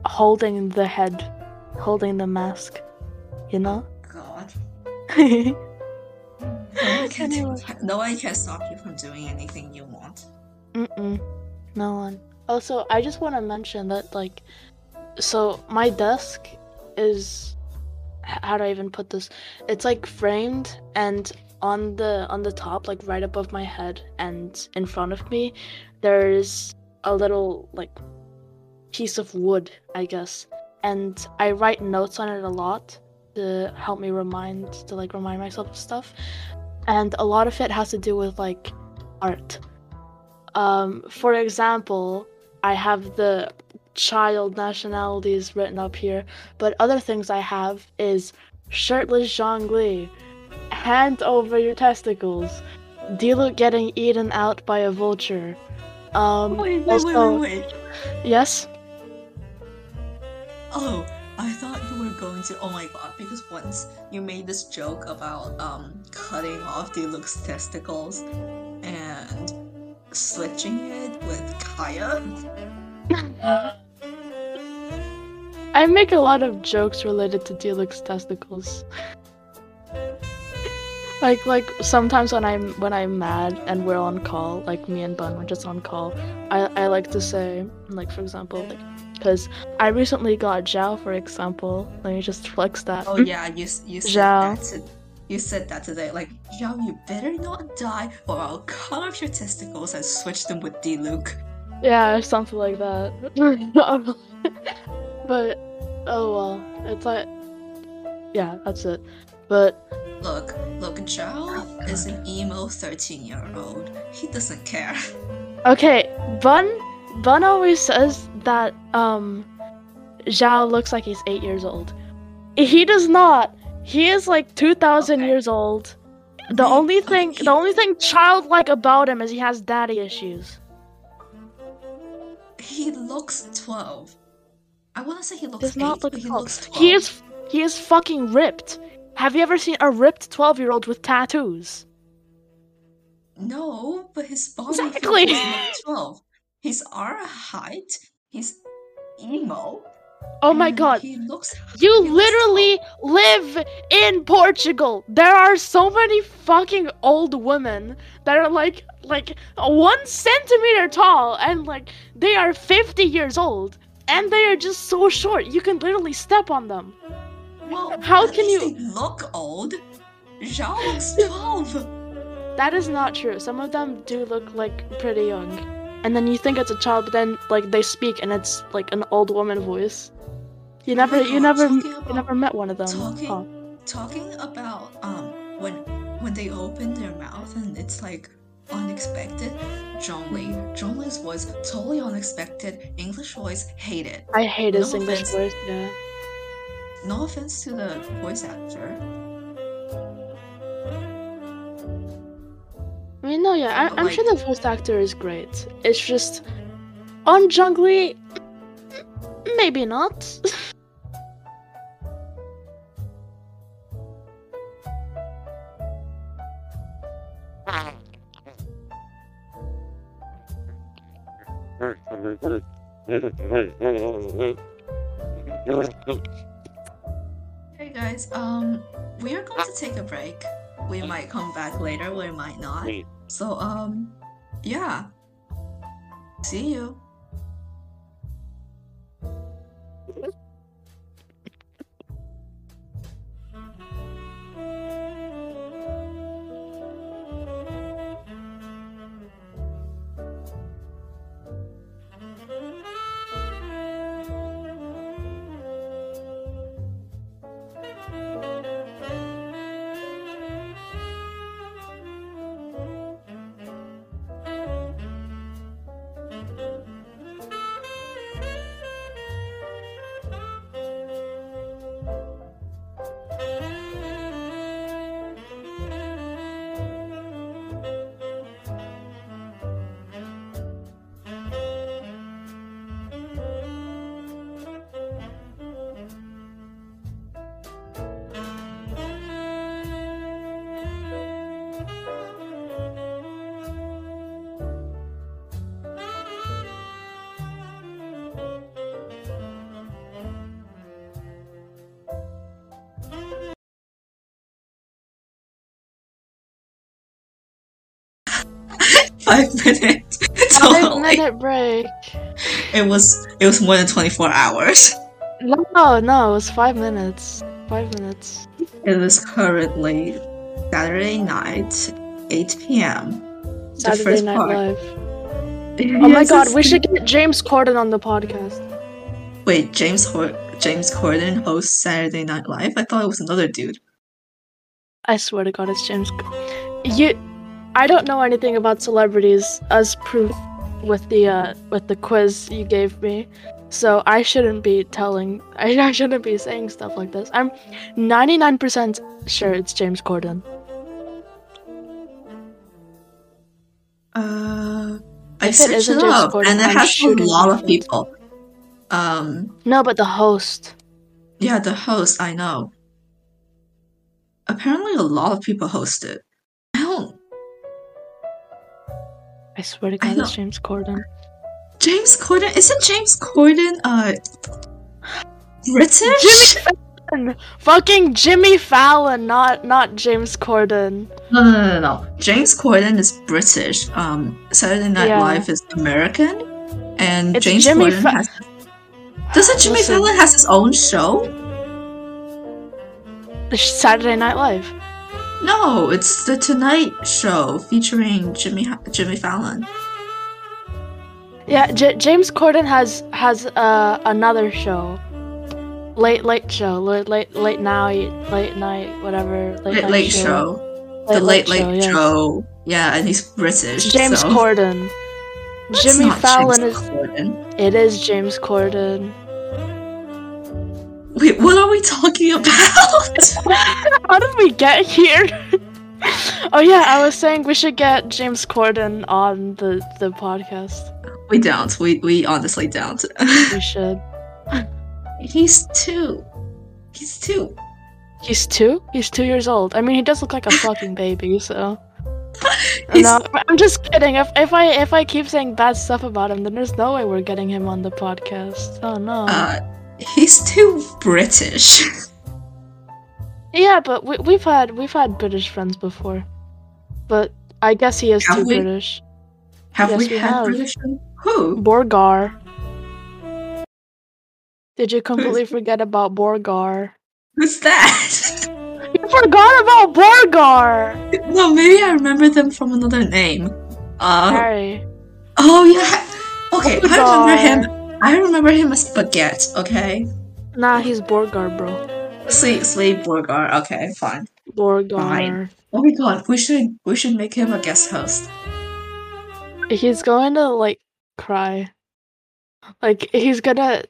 holding the head, holding the mask. You know? Oh, God. No one, can, Anyway. no one can stop you from doing anything you want. Mm-mm. No one. Also, I just want to mention that, like, so my desk is. How do I even put this? It's like framed, and on the on the top, like right above my head and in front of me, there's a little like piece of wood, I guess, and I write notes on it a lot to help me remind to like remind myself of stuff, and a lot of it has to do with like art. Um, for example, I have the child nationalities written up here, but other things I have is shirtless Zhongli, hand over your testicles. Diluc getting eaten out by a vulture. Um, Wait, wait, also, wait, wait, wait. yes. Oh, I thought you were going to. Oh my god! Because once you made this joke about um cutting off Diluc's testicles and switching it with Kaeya. I make a lot of jokes related to Diluc's testicles. like like sometimes when I'm when I'm mad and we're on call, like me and Bun, we're just on call. I I like to say like for example like because I recently got Xiao for example. Let me just flex that. Oh yeah, you you said Xiao. that. To, you said that today. Like, Xiao, you better not die, or I'll cut off your testicles and switch them with Diluc. Yeah, something like that. but oh well, it's like yeah, that's it. But Look, look, Xiao is an emo thirteen-year-old. He doesn't care. Okay, Bun Bun always says that um Xiao looks like he's eight years old. He does not. He is like two thousand Okay. years old. The only thing he- the only thing childlike about him is he has daddy issues. He looks twelve. I want to say he looks Does eight, not look he looks. He is he is fucking ripped. Have you ever seen a ripped twelve year old with tattoos? No, but his body Exactly. is not twelve. He's our height. He's emo. Oh my god. He looks. You he looks literally live in Portugal. There are so many fucking old women that are like like one centimeter tall and like they are 50 years old and they are just so short. You can literally step on them. Well, How can you- They look old. Xiao looks twelve. That is not true. Some of them do look like pretty young. And then you think it's a child, but then like they speak and it's like an old woman voice. You never, my you never, you never met one of them. talking- Huh. talking about um when when they open their mouth and it's like unexpected. Zhongli, Zhongli's voice totally unexpected. English voice hated. I hate his No English offense. voice. Yeah. No offense to the voice actor. I mean, no, yeah, I, I'm sure the voice actor is great. It's just on Zhongli, maybe not. Ah. Hey guys, um, we are going to take a break. We might come back later, we might not. So, um, yeah. See you. Five minutes. Five totally. minute break. It was it was more than twenty four hours. No, no, it was five minutes. Five minutes. It is currently Saturday night, eight p.m. The Saturday first Night part. Live. Oh my god, we should get James Corden on the podcast. Wait, James Hor- James Corden hosts Saturday Night Live. I thought it was another dude. I swear to God, it's James. You, I don't know anything about celebrities, as proof with the uh, with the quiz you gave me. So I shouldn't be telling. I, I shouldn't be saying stuff like this. I'm 99% sure it's James Corden. Uh, I if searched it, James up, Corden, and it I'm has a lot of people. Um, no, but the host. Yeah, the host. I know. Apparently, a lot of people host it. I swear to God, it's. James Corden. James Corden isn't James Corden uh British? Jimmy Fallon! Fucking Jimmy Fallon, not not James Corden. No, no, no, no, no. James Corden is British. Um, Saturday Night Yeah. Live is American, and It's James Jimmy Corden Fa- has. Doesn't Jimmy Listen. Fallon has his own show? Saturday Night Live. No, it's the Tonight Show featuring Jimmy Jimmy Fallon. Yeah, J- James Corden has has uh, another show. Late late show, late late late night, late night, whatever. Late, Late night Late Show, the Late Late yes. Show. Yeah, and he's British. James so. Corden. That's Jimmy Fallon James is. Corden. It is James Corden. Wait, what are we talking about? How did we get here? oh yeah, I was saying we should get James Corden on the the podcast. we don't. We we honestly don't. We should. he's two. He's two. He's two. He's two years old. I mean, he does look like a fucking baby. So no, I'm just kidding. If if I if I keep saying bad stuff about him, then there's no way we're getting him on the podcast. Oh no. Uh, he's too British. yeah, but we, we've had we've had British friends before, but I guess he is Have too we? British. Have Yes, we we had have. British? Who? Borgar. Did you completely forget about Borgar? Who's that? You forgot about Borgar! no, maybe I remember them from another name. Uh, Harry. oh yeah. Okay, I remember him. I remember him as Baguette. Okay, Nah, he's Borgar, bro. Sleep, Sleep Borgar. Okay, fine. Borgar. Fine. Oh my god, we should we should make him a guest host. He's going to, like, cry. Like, he's gonna.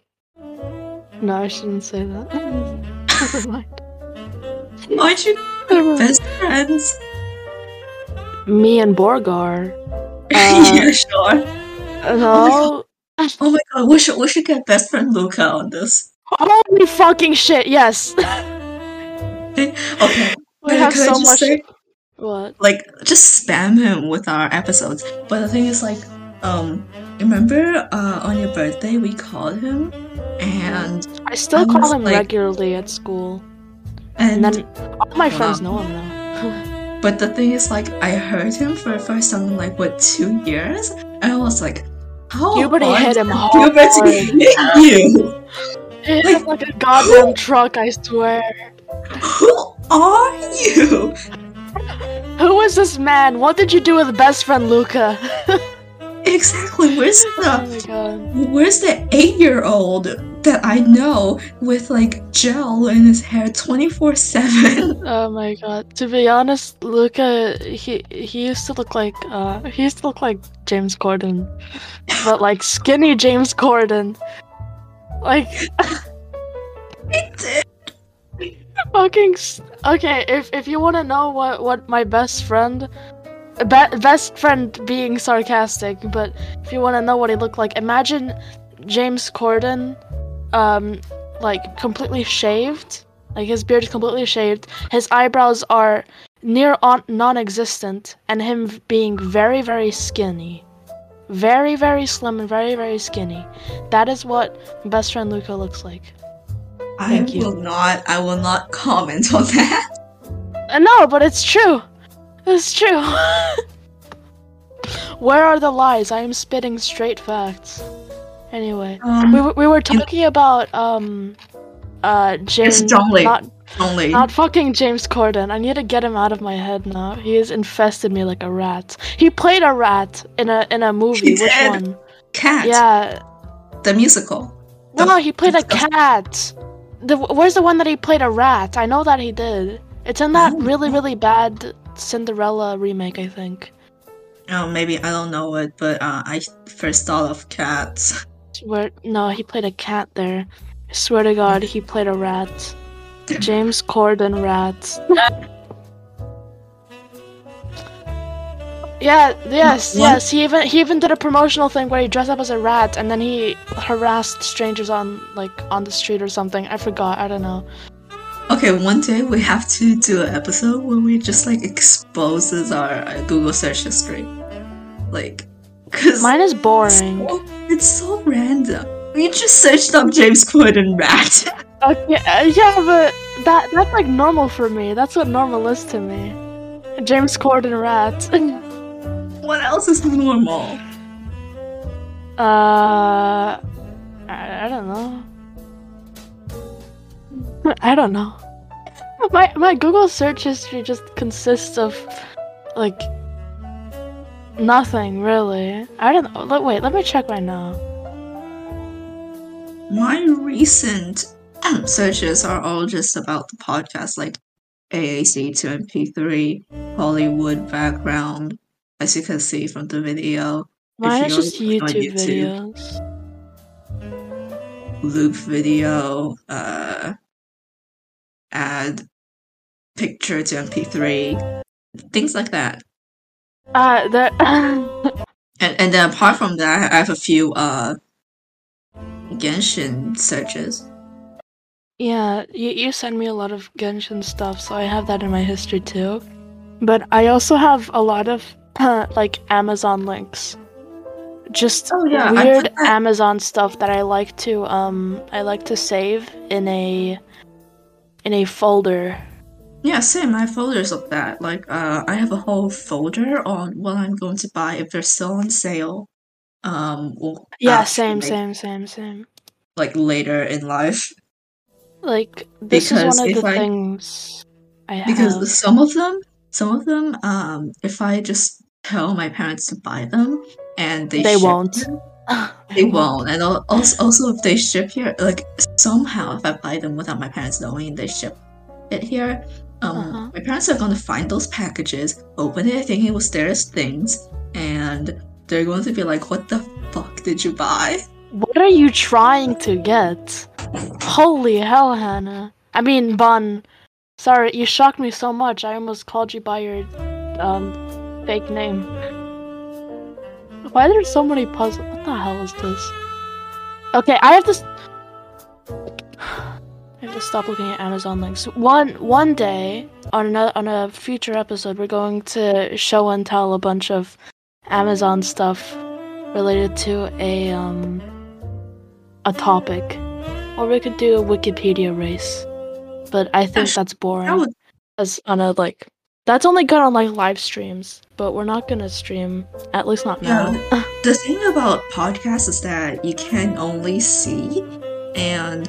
No, I shouldn't say that. Never mind. Aren't you best friends? Me and Borgar. Uh, yeah, sure. No. Oh my god, we should we should get best friend Luca on this. Holy fucking shit, yes! Okay, we have so much. say- What? like just spam him with our episodes. But the thing is, like, um, remember uh, on your birthday we called him, and I still I call was him like- regularly at school. and, And then all my friends know him now. but the thing is, like, I heard him for the first time in like what two years, and I was like, Oh how Puberty hit him did hard. Puberty hit you. It's Like- like a goddamn truck, I swear. Who are you? Who is this man? What did you do with best friend Luca? Exactly. Where's oh the my god. Where's the eight-year-old that I know with like gel in his hair twenty-four seven? Oh my god. To be honest, Luca he he used to look like uh he used to look like James Corden. But like skinny James Corden. Like fucking okay, if if you want to know what what my best friend be- best friend being sarcastic, but if you want to know what he looked like, imagine James Corden um like completely shaved, like his beard is completely shaved, his eyebrows are near on- non-existent and him being very very skinny. Very very slim and very very skinny. That is what best friend Luca looks like. I you. will not. I will not comment on that. Uh, no, but it's true. It's true. Where are the lies? I am spitting straight facts. Anyway, we, Um, were- we were talking about um uh James Lee. not only. not fucking James Corden. I need to get him out of my head now. He has infested me like a rat. He played a rat in a in a movie. He Which one? Cat. Yeah. The musical. No, The- no, he played a cat. The where's the one that he played a rat? I know that he did. It's in that Oh. really really bad Cinderella remake, I think. Oh, maybe I don't know it, but uh, I first thought of cats. Swear, no, he played a cat there. I swear to God, he played a rat. James Corden rat. Yeah, yes, yes. He even he even did a promotional thing where he dressed up as a rat and then he harassed strangers on like on the street or something. I forgot. I don't know. Okay, one day we have to do an episode where we just like exposes our uh, Google search history, like, cause Mine is boring. so- it's so random. We just searched up James Corden rat. Okay, uh, yeah, but that that's like normal for me. That's what normal is to me. James Corden rat. what else is normal? uh, I, I don't know. I don't know. My my Google search history just consists of like nothing really. I don't know. Let, wait, let me check right now. My recent searches are all just about the podcast, like AAC to MP3, Hollywood background, as you can see from the video, Mine you is just look on YouTube, YouTube. videos. loop video, uh, add picture to MP3, things like that. Uh, there. And and then apart from that, I have a few uh Genshin searches. Yeah, you, you send me a lot of Genshin stuff, so I have that in my history too. But I also have a lot of like Amazon links. Just Oh, yeah, weird Amazon stuff that I like to um I like to save in a in a folder. Yeah, same. I have folders of that. Like, uh, I have a whole folder on what I'm going to buy if they're still on sale. Um, or Yeah, same, like, same, same, same. Like later in life, Like this Because is one of the I- things I have. because some of them, some of them, um, if I just tell my parents to buy them and they They ship won't. them, they won't. And also, also if they ship here, like somehow if I buy them without my parents knowing they ship it here, um, Uh-huh. my parents are going to find those packages, open it, thinking it was theirs things, and they're going to be like, "What the fuck did you buy?" What are you trying to get? Holy hell, Hannah. I mean, Bun. Sorry, you shocked me so much. I almost called you by your um fake name. Why are there so many puzzles? What the hell is this? Okay, I have to. I have to stop looking at Amazon links. One one day on another on a future episode, we're going to show and tell a bunch of Amazon stuff related to a um a topic, or we could do a Wikipedia race. But I think sh- that's boring. That would As on a like, that's only good on like live streams. But we're not gonna stream, at least not now. the thing about podcasts is that you can only see, and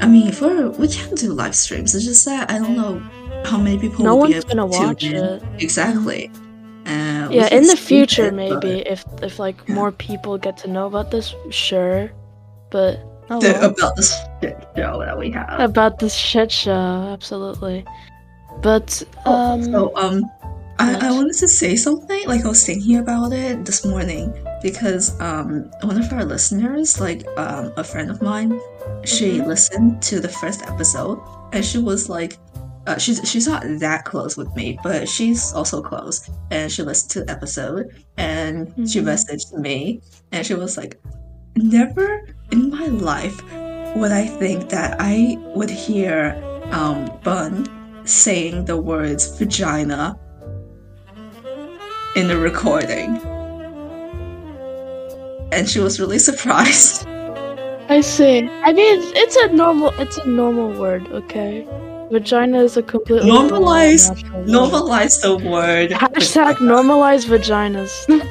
I mean, for we can do live streams. It's just that I don't know how many people. no will be one's able gonna to watch in. it. Exactly. Uh, Yeah, in the future it, but maybe if if like Yeah. more people get to know about this, sure. But oh the- well. about this shit show that we have. about this shit show, absolutely. But um, Oh, so um, I, I wanted to say something. Like I was thinking about it this morning because um, one of our listeners, like um, a friend of mine, she Mhm. listened to the first episode and she was like, uh, she's she's not that close with me, but she's also close. And she listened to the episode and she Mhm. messaged me and she was like, never in my life would I think that I would hear um, Bun saying the words vagina in the recording. And she was really surprised. I see. I mean, it's a normal, it's a normal word, okay. Vagina is a completely normal, Normalize- the word. Hashtag vagina. normalize vaginas.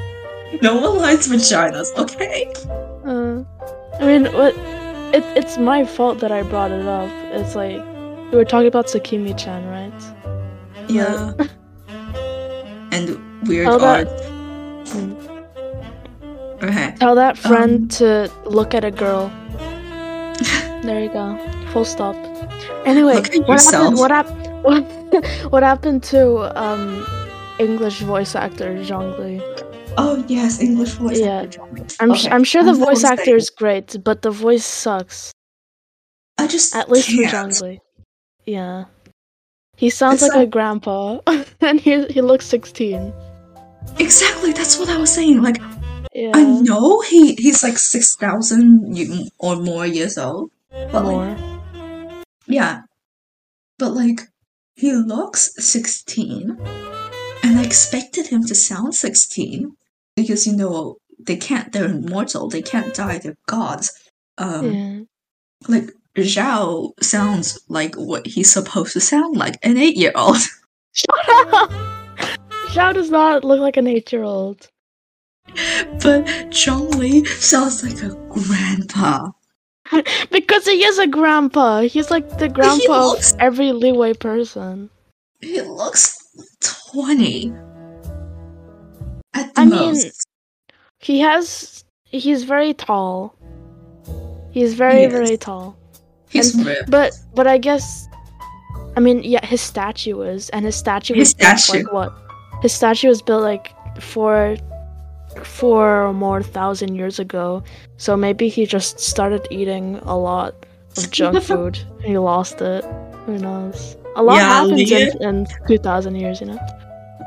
Normalize vaginas, okay? uh, I mean, what? It, it's my fault that I brought it up. It's like we were talking about Sakimi-chan, right? Yeah. and weird that- art. Hmm. Okay. Tell that friend Um. to look at a girl. There you go. Full stop. Anyway, what yourself. happened? What happened? What, what happened to um English voice actor Zhongli? Oh yes, English voice Yeah. actor Zhongli. I'm Okay, I'm sure the as I voice was actor saying, is great, but the voice sucks. I just At least for can't. Zhang Li. Yeah. He sounds It's like a grandpa, and he he looks 16. Exactly, that's what I was saying. Like Yeah. I know he he's like six thousand or more years old, but like, yeah, but like he looks sixteen, and I expected him to sound sixteen because you know they can't. They're immortal. They can't die. They're gods. Um, Yeah. like Xiao sounds like what he's supposed to sound like an eight year old. Shut up! Xiao does not look like an eight-year-old. But Zhongli sounds like a grandpa. Because he is a grandpa. He's like the grandpa looks- of every Liyue person. He looks 20. At the I mean. He has. He's very tall. He's very, Yes. very tall. He's and- ripped. But, but I guess. I mean, yeah, his statue is, and his statue His was built, statue. like what? His statue was built like four, four or more thousand years ago. So maybe he just started eating a lot of junk food. and He lost it. Who knows? A lot Yeah, happens Liu- in, in two thousand years, you know.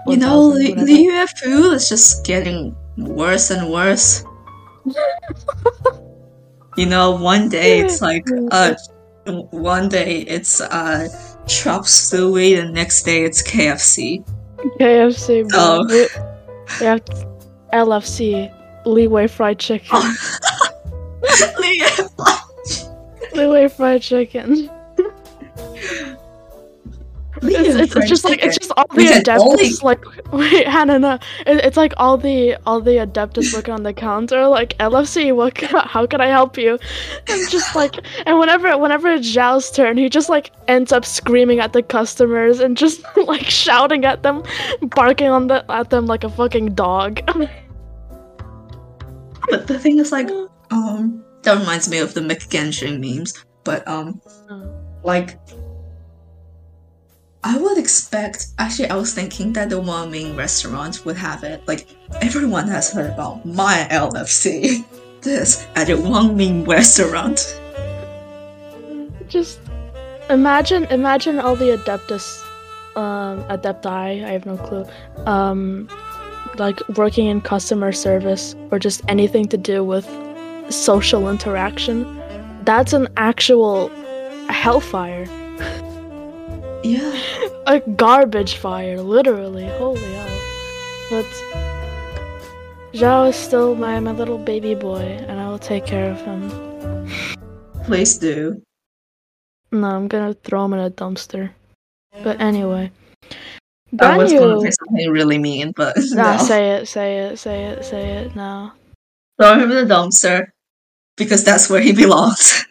You know, 1000, Li. Liu Fu is just getting worse and worse. you know, one day it's like, uh, one day it's, uh, chop suey, the next day it's KFC. KFC, bro. Oh. We, we have LFC, Liyue Fried Chicken. Liyue Fried Chicken. Liu It's, it's, fried it's just like it's just all the can adeptus like wait Hannah no. It, it's like all the all the adeptus looking on the counter like LFC what ca- how can I help you? And just like and whenever whenever it's Xiao's turn he just like ends up screaming at the customers and just like shouting at them barking on the at them like a fucking dog But the thing is, like, um, that reminds me of the McGenshin memes. But um, like, I would expect. Actually, I was thinking that the Wanmin restaurant would have it. Like, everyone has heard about my LFC. This at a Wanmin restaurant. just imagine imagine all the adeptus um adepti i have no clue um like working in customer service or just anything to do with social interaction that's an actual hellfire Yeah. a garbage fire literally holy hell but Xiao is still my, my little baby boy and I will take care of him. Please do. No, I'm gonna throw him in a dumpster. But anyway. I was going to say something really mean, but Nah, no. say it, say it, say it, say it now. Throw him in the dumpster because that's where he belongs.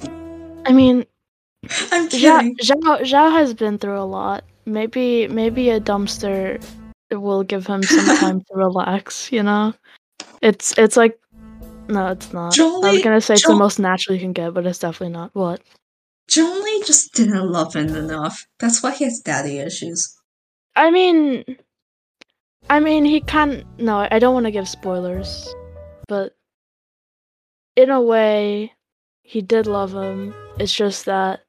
I mean, I'm kidding. Xiao, Xiao has been through a lot. Maybe, maybe a dumpster will give him some time to relax. You know, it's it's like, no, it's not. I was gonna say it's the most natural you can get, but it's definitely not. What? Zhongli just didn't love him enough. That's why he has daddy issues. I mean, I mean, he can't. No, I don't want to give spoilers, but in a way, he did love him. It's just that,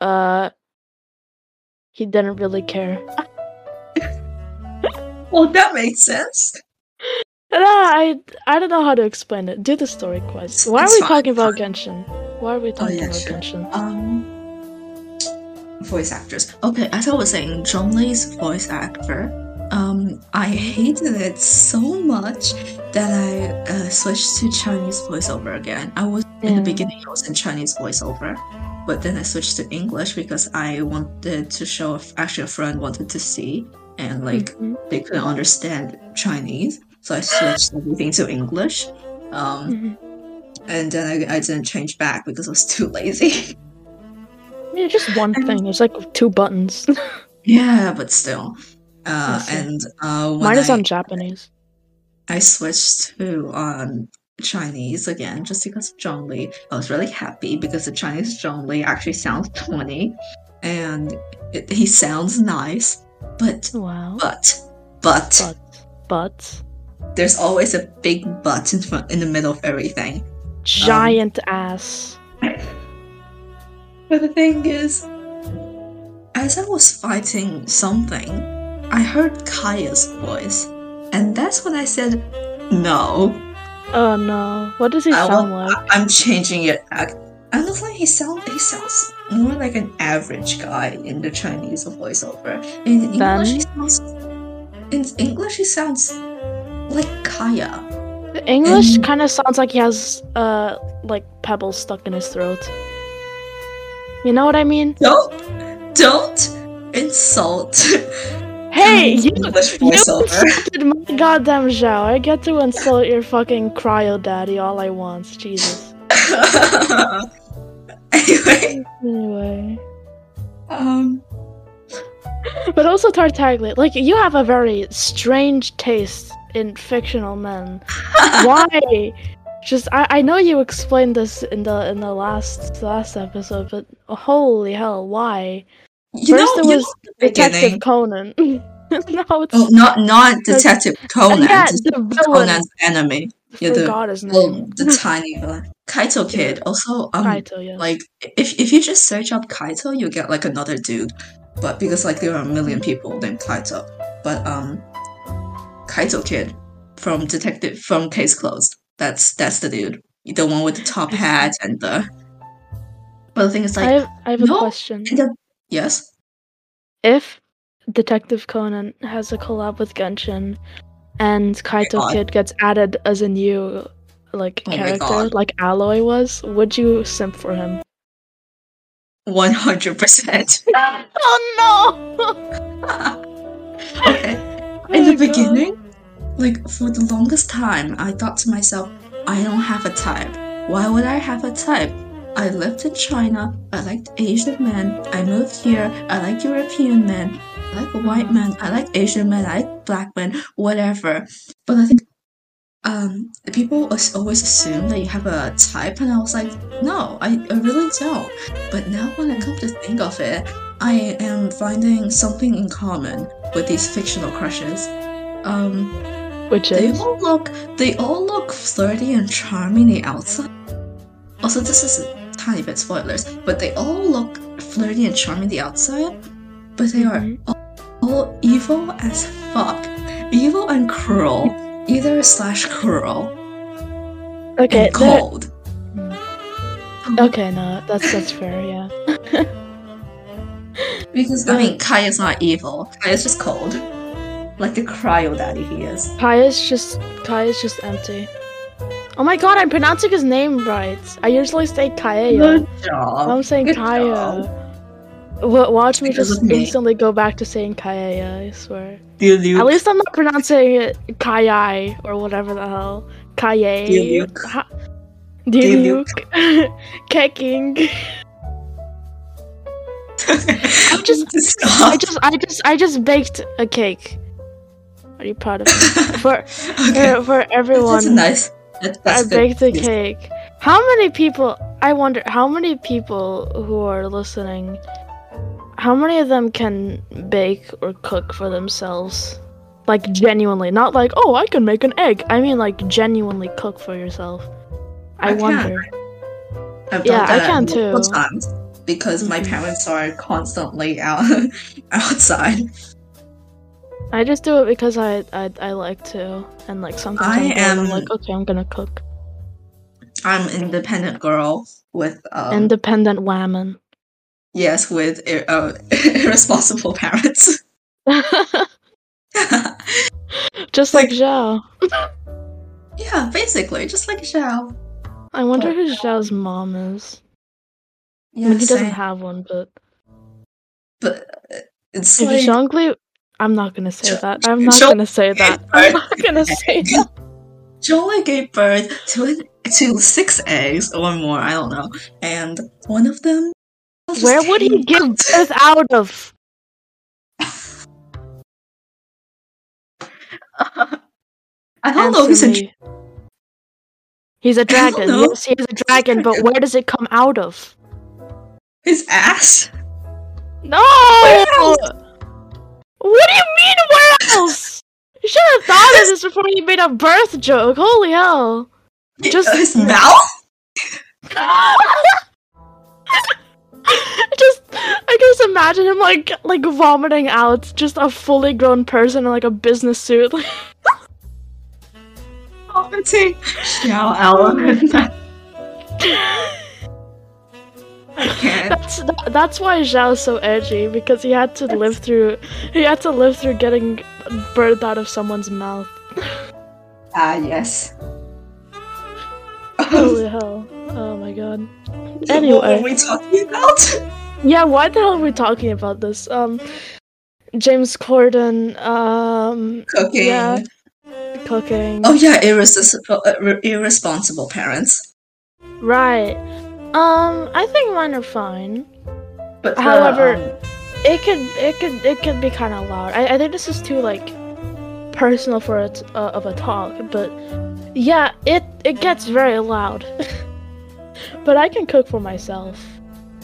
uh, he didn't really care. Well, that makes sense. No, I I don't know how to explain it. Do the story quest. Why are we fine, talking about. Genshin? Why are we talking yeah, about sure. Genshin? Um, voice actors. Okay, as I was saying, Zhongli's voice actor. Um, I hated it so much that I uh, switched to Chinese voiceover again. I was in the beginning, I was in Chinese voiceover, but then I switched to English because I wanted to show. If actually, a friend wanted to see, and like Mhm. they couldn't understand Chinese, so I switched everything to English. Um, Mhm. and then I, I didn't change back because I was too lazy. Yeah, just one thing. It's like two buttons. Yeah, but still. Uh, and uh, when Mine is I, on Japanese. I switched to um, Chinese again just because of Zhongli. I was really happy because the Chinese Zhongli actually sounds 20 and it, he sounds nice. But, Wow. but, but, But, but, there's always a big but in, front, in the middle of everything. giant ass. But the thing is, as I was fighting something, I heard Kaeya's voice, and that's when I said, no. Oh no. What does he I sound like? I'm changing it back. Honestly, he sound he sounds more like an average guy in the Chinese voiceover. In English, he sounds. In English, he sounds like Kaya. The English And- kind of sounds like he has uh like pebbles stuck in his throat. You know what I mean? Don't, don't insult. Hey, you, English you insulted my goddamn Xiao. I get to insult your fucking cryo daddy all I want. Jesus. anyway, Anyway. um, But also Tartaglia, like you have a very strange taste in fictional men. Why? Just I, I know you explained this in the in the last last episode, but holy hell, why? you First know, it was know Detective. Conan. now it's Oh, not not Detective Conan. yeah, Detective the. Conan's enemy. Yeah, the well, the tiny villain. Kaito Kid. Also, um, Kaito, yes. like if if you just search up Kaito, you get like another dude. But because like there are a million people named Kaito, but um, Kaito Kid from Detective from Case Closed. That's that's the dude. The one with the top hat and the. But the thing is, I like, have I have a no, question. the- yes, If Detective Conan has a collab with Genshin and Kaito oh God. Kid gets added as a new like Oh character like Aloy was, would you simp for him? one hundred percent. Oh no. Okay. In the Oh God. beginning, like for the longest time, I thought to myself, I don't have a type. Why would I have a type? I lived in China. I liked Asian men. I moved here. I like European men. I like white men. I like Asian men. I like black men. Whatever. But I think um, people always assume that you have a type, and I was like, no, I, I really don't. But now when I come to think of it, I am finding something in common with these fictional crushes. Um, Which they is all look they all look flirty and charming the outside. Also, this is a tiny bit spoilers, but they all look flirty and charming the outside, but they are Mhm. all, all evil as fuck. Evil and cruel. Either slash cruel okay. and cold. Okay, no, that's that's fair. Yeah. Because I mean Kai is not evil. Kai is just cold. Like the cryo daddy he is. Kaeya's just Kaeya's just empty. Oh my god, I'm pronouncing his name right. I usually say Kaya. Good job. I'm saying Good Kaya. job. Watch me Because just me. instantly go back to saying Kaya, I swear. At least I'm not pronouncing it Kayai or whatever the hell. Kaye. Diluc. Ha- Dear Diluc. Luke. Keqing. I'm just- I just I just I just baked a cake. Are you proud of me? For okay. for, for everyone. That's nice. That, that's I good. baked a Yes. cake. How many people? I wonder how many people who are listening. How many of them can bake or cook for themselves? Like genuinely, not like oh I can make an egg. I mean like genuinely cook for yourself. I, I can. wonder. I've Yeah, done I can too. times because my Mhm. parents are constantly out outside. I just do it because I I, I like to, and like sometimes I I'm, I'm like okay I'm gonna cook. I'm independent girl with um Independent woman. yes with ir- uh, irresponsible parents. just like Xiao. yeah, basically just like Xiao. I wonder But- who Xiao's mom is. I mean, he doesn't have one, but but uh, it's if like Zhongli, I'm not gonna say Zhong- that. I'm not Zhong- gonna say that. I'm not gonna say that. Zhongli gave birth to an, to six eggs or more, I don't know, and one of them. Where would he give out. birth out of? I don't know. He's a. He's a dragon. Yes, he is a dragon, but where does it come out of? his ass. No! What do you mean, where else? You should have thought of this before you made a birth joke. Holy hell. Just- his mouth. just I just imagine him like like vomiting out just a fully grown person in like a business suit. Vomiting. Xiao element. I can't. That's that, that's why Xiao's so edgy because he had to live through he had to live through getting birthed out of someone's mouth. Ah, yes. Holy hell! Oh my god. What were Anyway, we talking about? yeah. Why the hell are we talking about this? Um, James Corden. Um, Cooking. Yeah. cooking. Oh yeah, irresponsible, uh, irresponsible parents. Right. Um, I think mine are fine. But the, However- um, It could, it could, it could be kind of loud. I, I think this is too like personal for it uh, of a talk, but yeah, it it gets very loud. but I can cook for myself.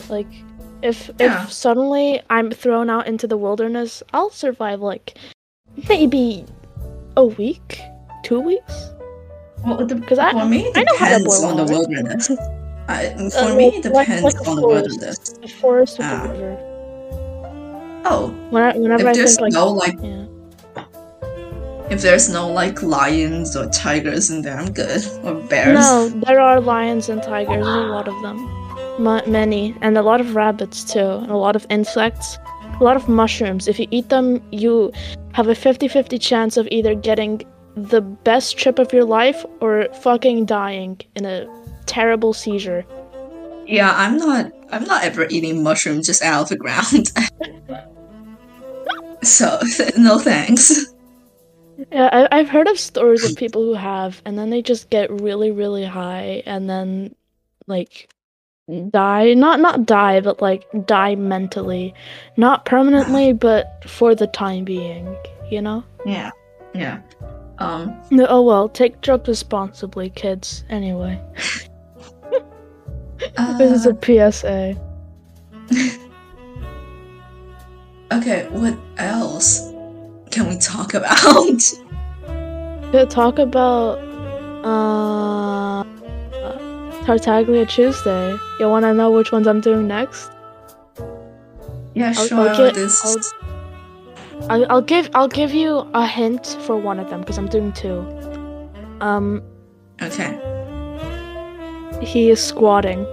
Like, if Yeah. if suddenly I'm thrown out into the wilderness, I'll survive like maybe a week, two weeks. well, it de- 'cause I- me, it I know how to boil on the wilderness. I, for Uh, me, it depends like on the forest. wilderness. The forest with Ah. the river. Oh, When I, whenever I if there's think no like, yeah. if there's no like lions or tigers in there, I'm good. Or bears. No, there are lions and tigers. A lot of them. Ma- many. And a lot of rabbits too. And a lot of insects. A lot of mushrooms. If you eat them, you have a 50 50 chance of either getting the best trip of your life or fucking dying in a terrible seizure. Yeah, I'm not. I'm not ever eating mushrooms just out of the ground. so no thanks. Yeah, I- I've heard of stories of people who have, and then they just get really, really high, and then, like, die. Not not die, but like die mentally, not permanently, but for the time being. You know. Yeah, yeah. Um, No, oh well. Take drugs responsibly, kids. Anyway, this is uh, a PSA. okay. What else can we talk about? To talk about uh Tartaglia Tuesday. You want to know which ones I'm doing next? yeah, I'll- sure. I'll get- this. I'll- I'll, I'll give I'll give you a hint for one of them because I'm doing two. Um, Okay. He is squatting.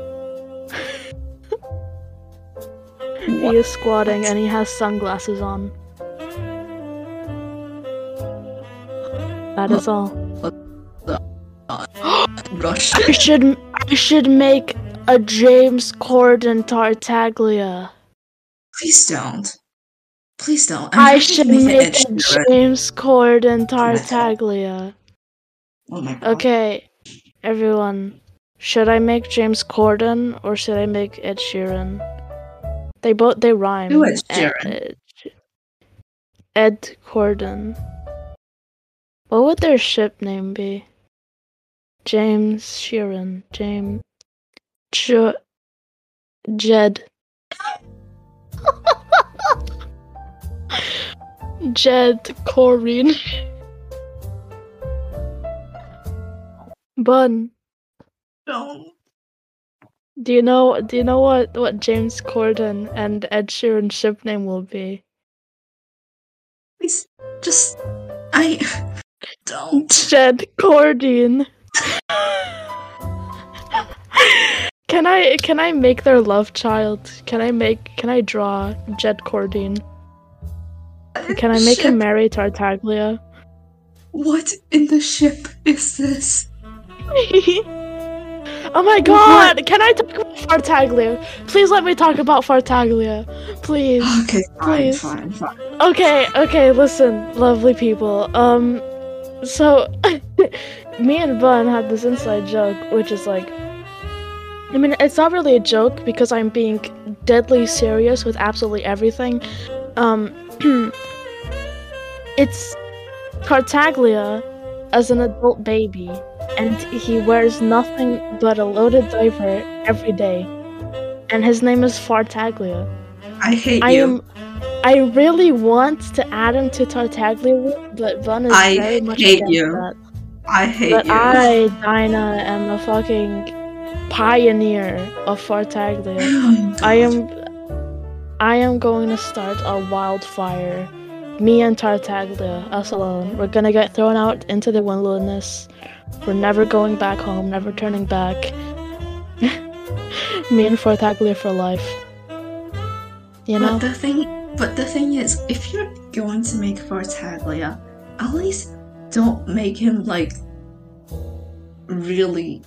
he is squatting and he has sunglasses on. That is all. Rush. I should I should make a James Corden Tartaglia. Please don't. Please don't. I'm I should make a James Corden Tartaglia. Oh my god. Okay, everyone. Should I make James Corden or should I make Ed Sheeran? They both they rhyme. Ed Ed, Sheeran. Ed, Ed Corden. What would their ship name be? James Sheeran. James. J- Jed. Jed Corrine. Bun. Do you know? Do you know what what James Corden and Ed Sheeran's ship name will be? Please. Just. I. Don't. Jed Corden. can I can I make their love child? Can I make can I draw Jed Corden? Can I make him marry Tartaglia? What in the ship is this? oh my god! Can I talk about Fartaglia? Please let me talk about Fartaglia. Please. Okay, fine, Please. fine, fine. Okay, okay, listen, lovely people. Um, so me and Bun had this inside joke, which is like, I mean, it's not really a joke because I'm being deadly serious with absolutely everything. Um, it's Tartaglia as an adult baby, and he wears nothing but a loaded diaper every day, and his name is Fartaglia. I hate I you. am. I really want to add him to Tartaglia, but Bun is I very much hate against you. that. I hate you. But you. I, Dyna, am a fucking pioneer of Fartaglia. Oh I am I am going to start a wildfire. Me and Tartaglia, us alone. We're gonna get thrown out into the wilderness. We're never going back home, never turning back. Me and Fartaglia for life. You know? But the thing, but the thing is, if you're going to make Fartaglia, at least don't make him like really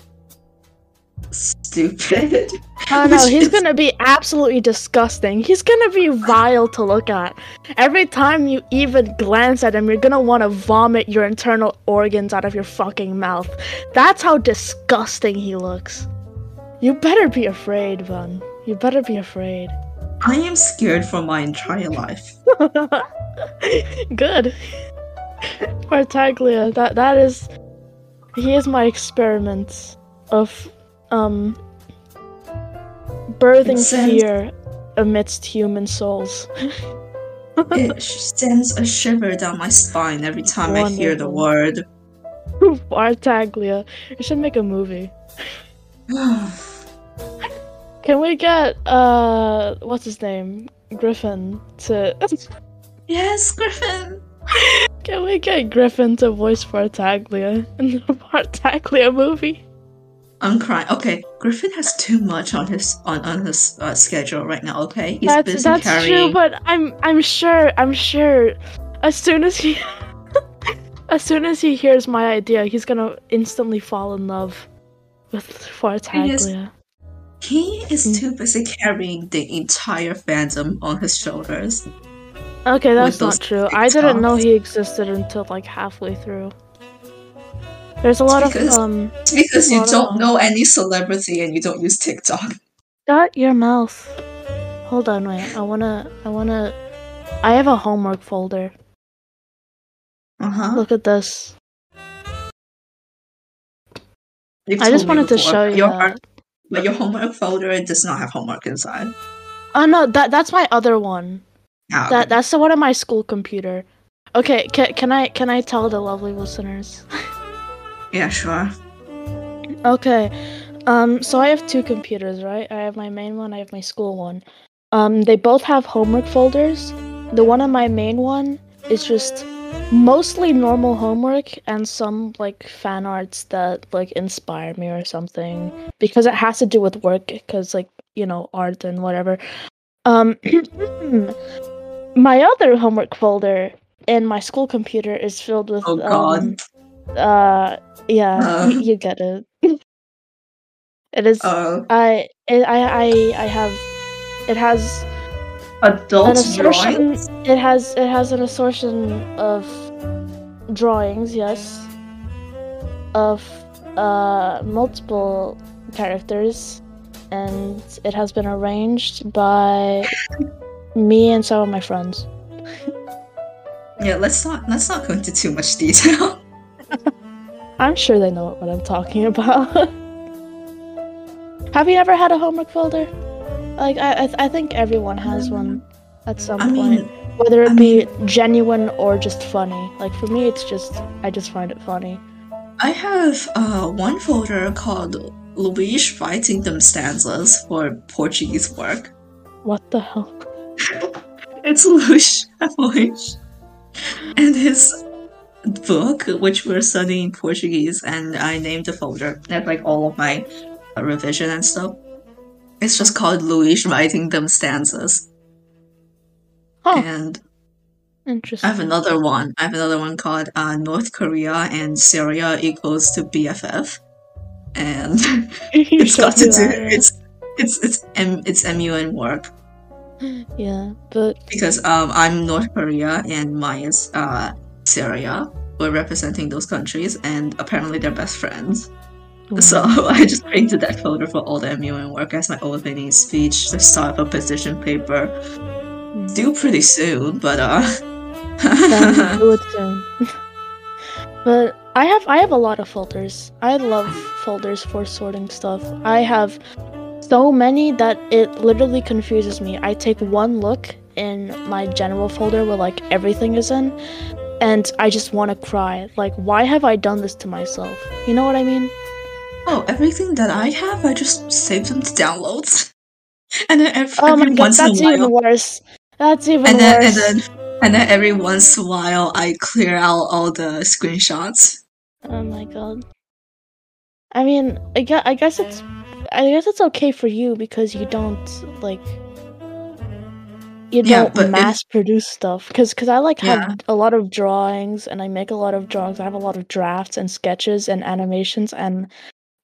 stupid. Oh no, he's is- gonna be absolutely disgusting. He's gonna be vile to look at. Every time you even glance at him, you're gonna want to vomit your internal organs out of your fucking mouth. That's how disgusting he looks. You better be afraid, Bun. You better be afraid. I am scared for my entire life. Good. Fartaglia, that that is he is my experiment of um birthing It sounds- fear amidst human souls. It sends a shiver down my spine every time I hear the word. Fartaglia. You should make a movie. Can we get uh what's his name? Griffin to yes, Griffin. Can we get Griffin to voice Fartaglia in the Fartaglia movie? I'm crying. Okay, Griffin has too much on his on on his uh, schedule right now. Okay, he's that's busy that's carrying. true, but I'm I'm sure I'm sure as soon as he as soon as he hears my idea, he's gonna instantly fall in love with Fartaglia. He is Mm. too busy carrying the entire fandom on his shoulders. Okay, that's not true. I didn't know he existed until like halfway through. There's a lot of because- um It's because you don't uh, know any celebrity and you don't use TikTok. shut your mouth. Hold on, wait. I wanna I wanna I have a homework folder. Uh huh. Look at this. You've I just wanted to show you your, that. But your homework folder does not have homework inside. Oh no, that that's my other one. That okay. that's the one on my school computer. Okay, can, can I can I tell the lovely listeners? yeah, sure. Okay. Um so I have two computers, right? I have my main one, I have my school one. Um they both have homework folders. The one on my main one is just mostly normal homework and some like fan arts that like inspire me or something because it has to do with work cuz like, you know, art and whatever. Um my other homework folder in my school computer is filled with Oh, God. um, uh yeah, Uh. y- you get it. it is Uh, I it, I I I have it has adult drawings. it has it has an assortment of drawings, yes. Of uh multiple characters and it has been arranged by me and some of my friends. Yeah, let's not let's not go into too much detail. I'm sure they know what I'm talking about. Have you ever had a homework folder? Like I, I, I think everyone has one at some I point, mean, whether it I be genuine or just funny. Like for me, it's just I just find it funny. I have uh, one folder called Luis writing them stanzas for Portuguese work. What the hell? It's Luis Luis. And his book, which we're studying Portuguese, and I named the folder. That's like all of my uh, revision and stuff. It's just called Luis writing them stanzas. Oh, And I have another one. I have another one called uh, North Korea and Syria equals to BFF. And it's got to do it's it's it's M it's MUN work Yeah, but because um I'm North Korea and Maya's uh Syria. We're representing those countries and apparently they're best friends. So I just created that folder for all the MUN work as my opening speech, the start of a position paper. Mm. Due pretty soon, but uh do it soon. but I have I have a lot of folders. I love folders for sorting stuff. I have so many that it literally confuses me. I take one look in my general folder where like everything is in and I just want to cry. Like why have I done this to myself? You know what I mean? Oh, everything that I have, I just save them to downloads. And then every, Oh every god, once in a that's while, even worse. That's even and then worse. and then and then every once in a while, I clear out all the screenshots. Oh my god. I mean, I guess, I guess it's I guess it's okay for you because you don't like you Yeah, don't but if- mass produce stuff cuz cuz I like have a lot of drawings and I make a lot of drawings. I have a lot of drafts and sketches and animations and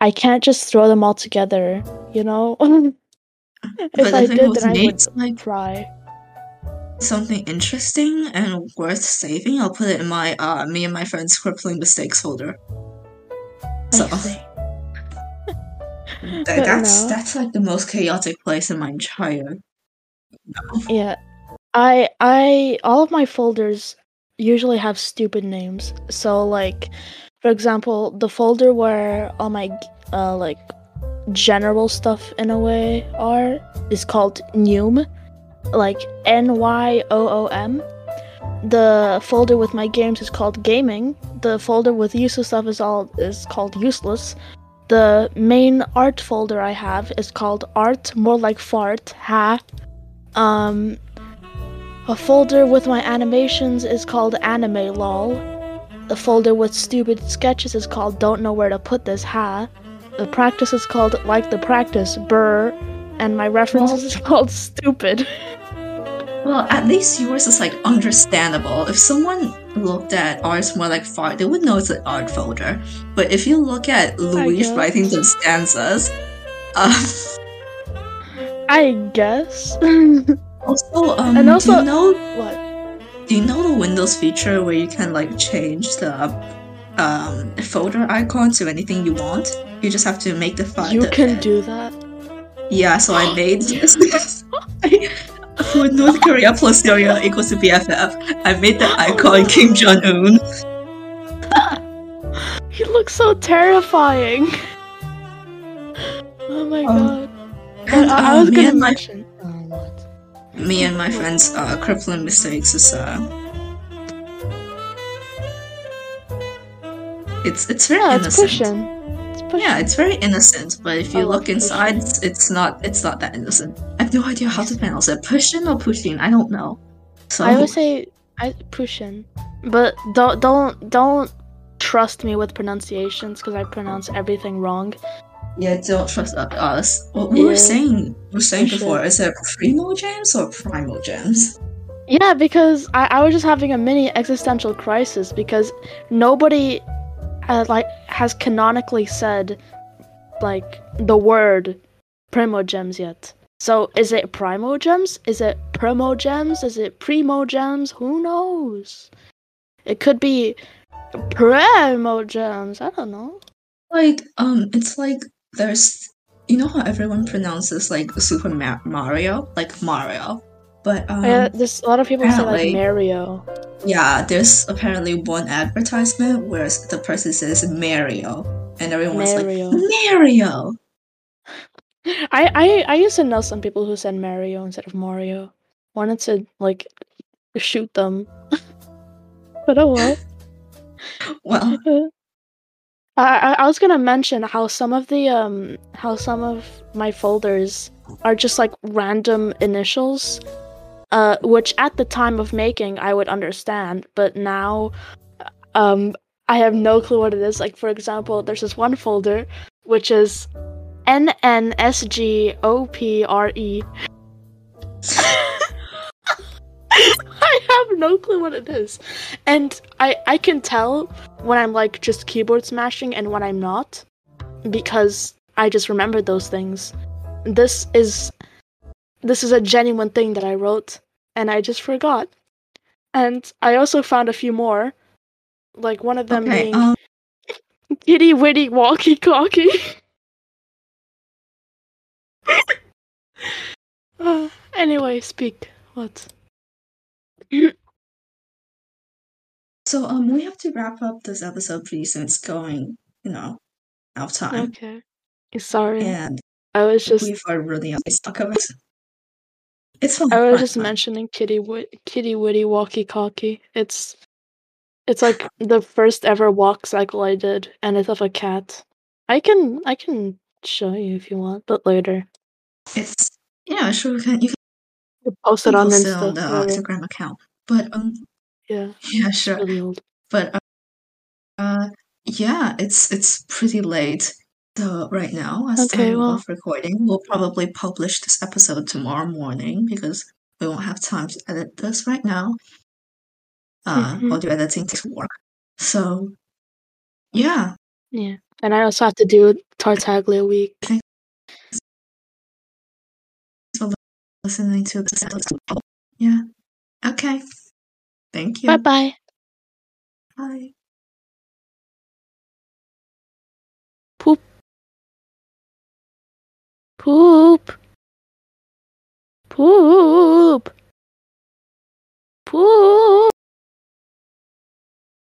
I can't just throw them all together, you know? if But I the did then I would like cry. something interesting and worth saving. I'll put it in my uh me and my friends crippling mistakes folder. So that's no. that's like the most chaotic place in my entire. Yeah. I I all of my folders usually have stupid names. So like for example, the folder where all my uh like general stuff in a way are is called Nyoom. Like N Y O O M. The folder with my games is called gaming. The folder with useless stuff is all is called useless. The main art folder I have is called art, more like fart. Ha. Um, a folder with my animations is called anime lol. The folder with stupid sketches is called don't know where to put this ha. The practice is called like the practice burr, and my references is called stupid. Well, at least yours is like understandable. If someone looked at ours more like fart, they would know it's an art folder. But if you look at Louise writing the stanzas, um, I guess. also, um, And do also- you know what? Do you know the Windows feature where you can like change the um, folder icon to anything you want? You just have to make the file. You the- can do that. Yeah, so I made this. For North Korea plus Syria equals to BFF, I made the icon Kim Jong Un. He looks so terrifying. Oh my Um, god. But I, was me gonna and my. Me and my friends uh, crippling mistakes is uh, it's it's very Yeah, it's innocent. pushing. It's pushing. Yeah, it's very innocent, but if you I look inside, it's, it's not it's not that innocent. I have no idea how to pronounce it. Pushing or pushing? I don't know. So I would say I pushing, but don't don't don't trust me with pronunciations because I pronounce everything wrong. Yeah, don't trust us. What we were saying, we were saying before, sure. is it primo gems or primal gems? Yeah, because I, I was just having a mini existential crisis because nobody uh, like has canonically said like the word primogems yet. So is it primogems? Is it primo gems? Is it primo gems? Who knows? It could be primogems. I don't know. Like, um, it's like there's, you know how everyone pronounces like Super Ma- Mario, like Mario, but um, yeah, there's a lot of people say like Mario. Yeah, there's apparently one advertisement where the person says Mario, and everyone's Mario. like Mario. I, I I used to know some people who said Mario instead of Mario. Wanted to like shoot them. but oh well. Well, I, I was gonna mention how some of the um how some of my folders are just like random initials, uh, which at the time of making I would understand, but now, um, I have no clue what it is. Like for example, there's this one folder which is N N S G O P R E. I have no clue what it is. And I I can tell when I'm like just keyboard smashing and when I'm not because I just remembered those things. This is this is a genuine thing that I wrote and I just forgot. And I also found a few more. Like one of them okay. being Um, kitty witty walkie talkie. uh, anyway, speak. What? So um, we have to wrap up this episode pretty soon. It's going, you know, out of time, Okay. Sorry. and I was just we've already stuck of it. It's fun. I was just fun. mentioning Kitty Kitty Witty Walkie Talkie. It's it's like the first ever walk cycle I did, and it's of a cat. I can I can show you if you want, but later. It's yeah, sure. You can you You post it on Insta. the whatever. Instagram account. But um, Yeah, yeah, sure. really. But uh, uh, yeah, it's it's pretty late. So right now, as Okay, time well- of recording, we'll probably publish this episode tomorrow morning because we won't have time to edit this right now. Uh, Mhm. audio editing takes work. So yeah, Yeah, and I also have to do Tartaglia week. listening to this. Yeah. Okay. Thank you. Bye bye. Bye. Poop. Poop. Poop. Poop.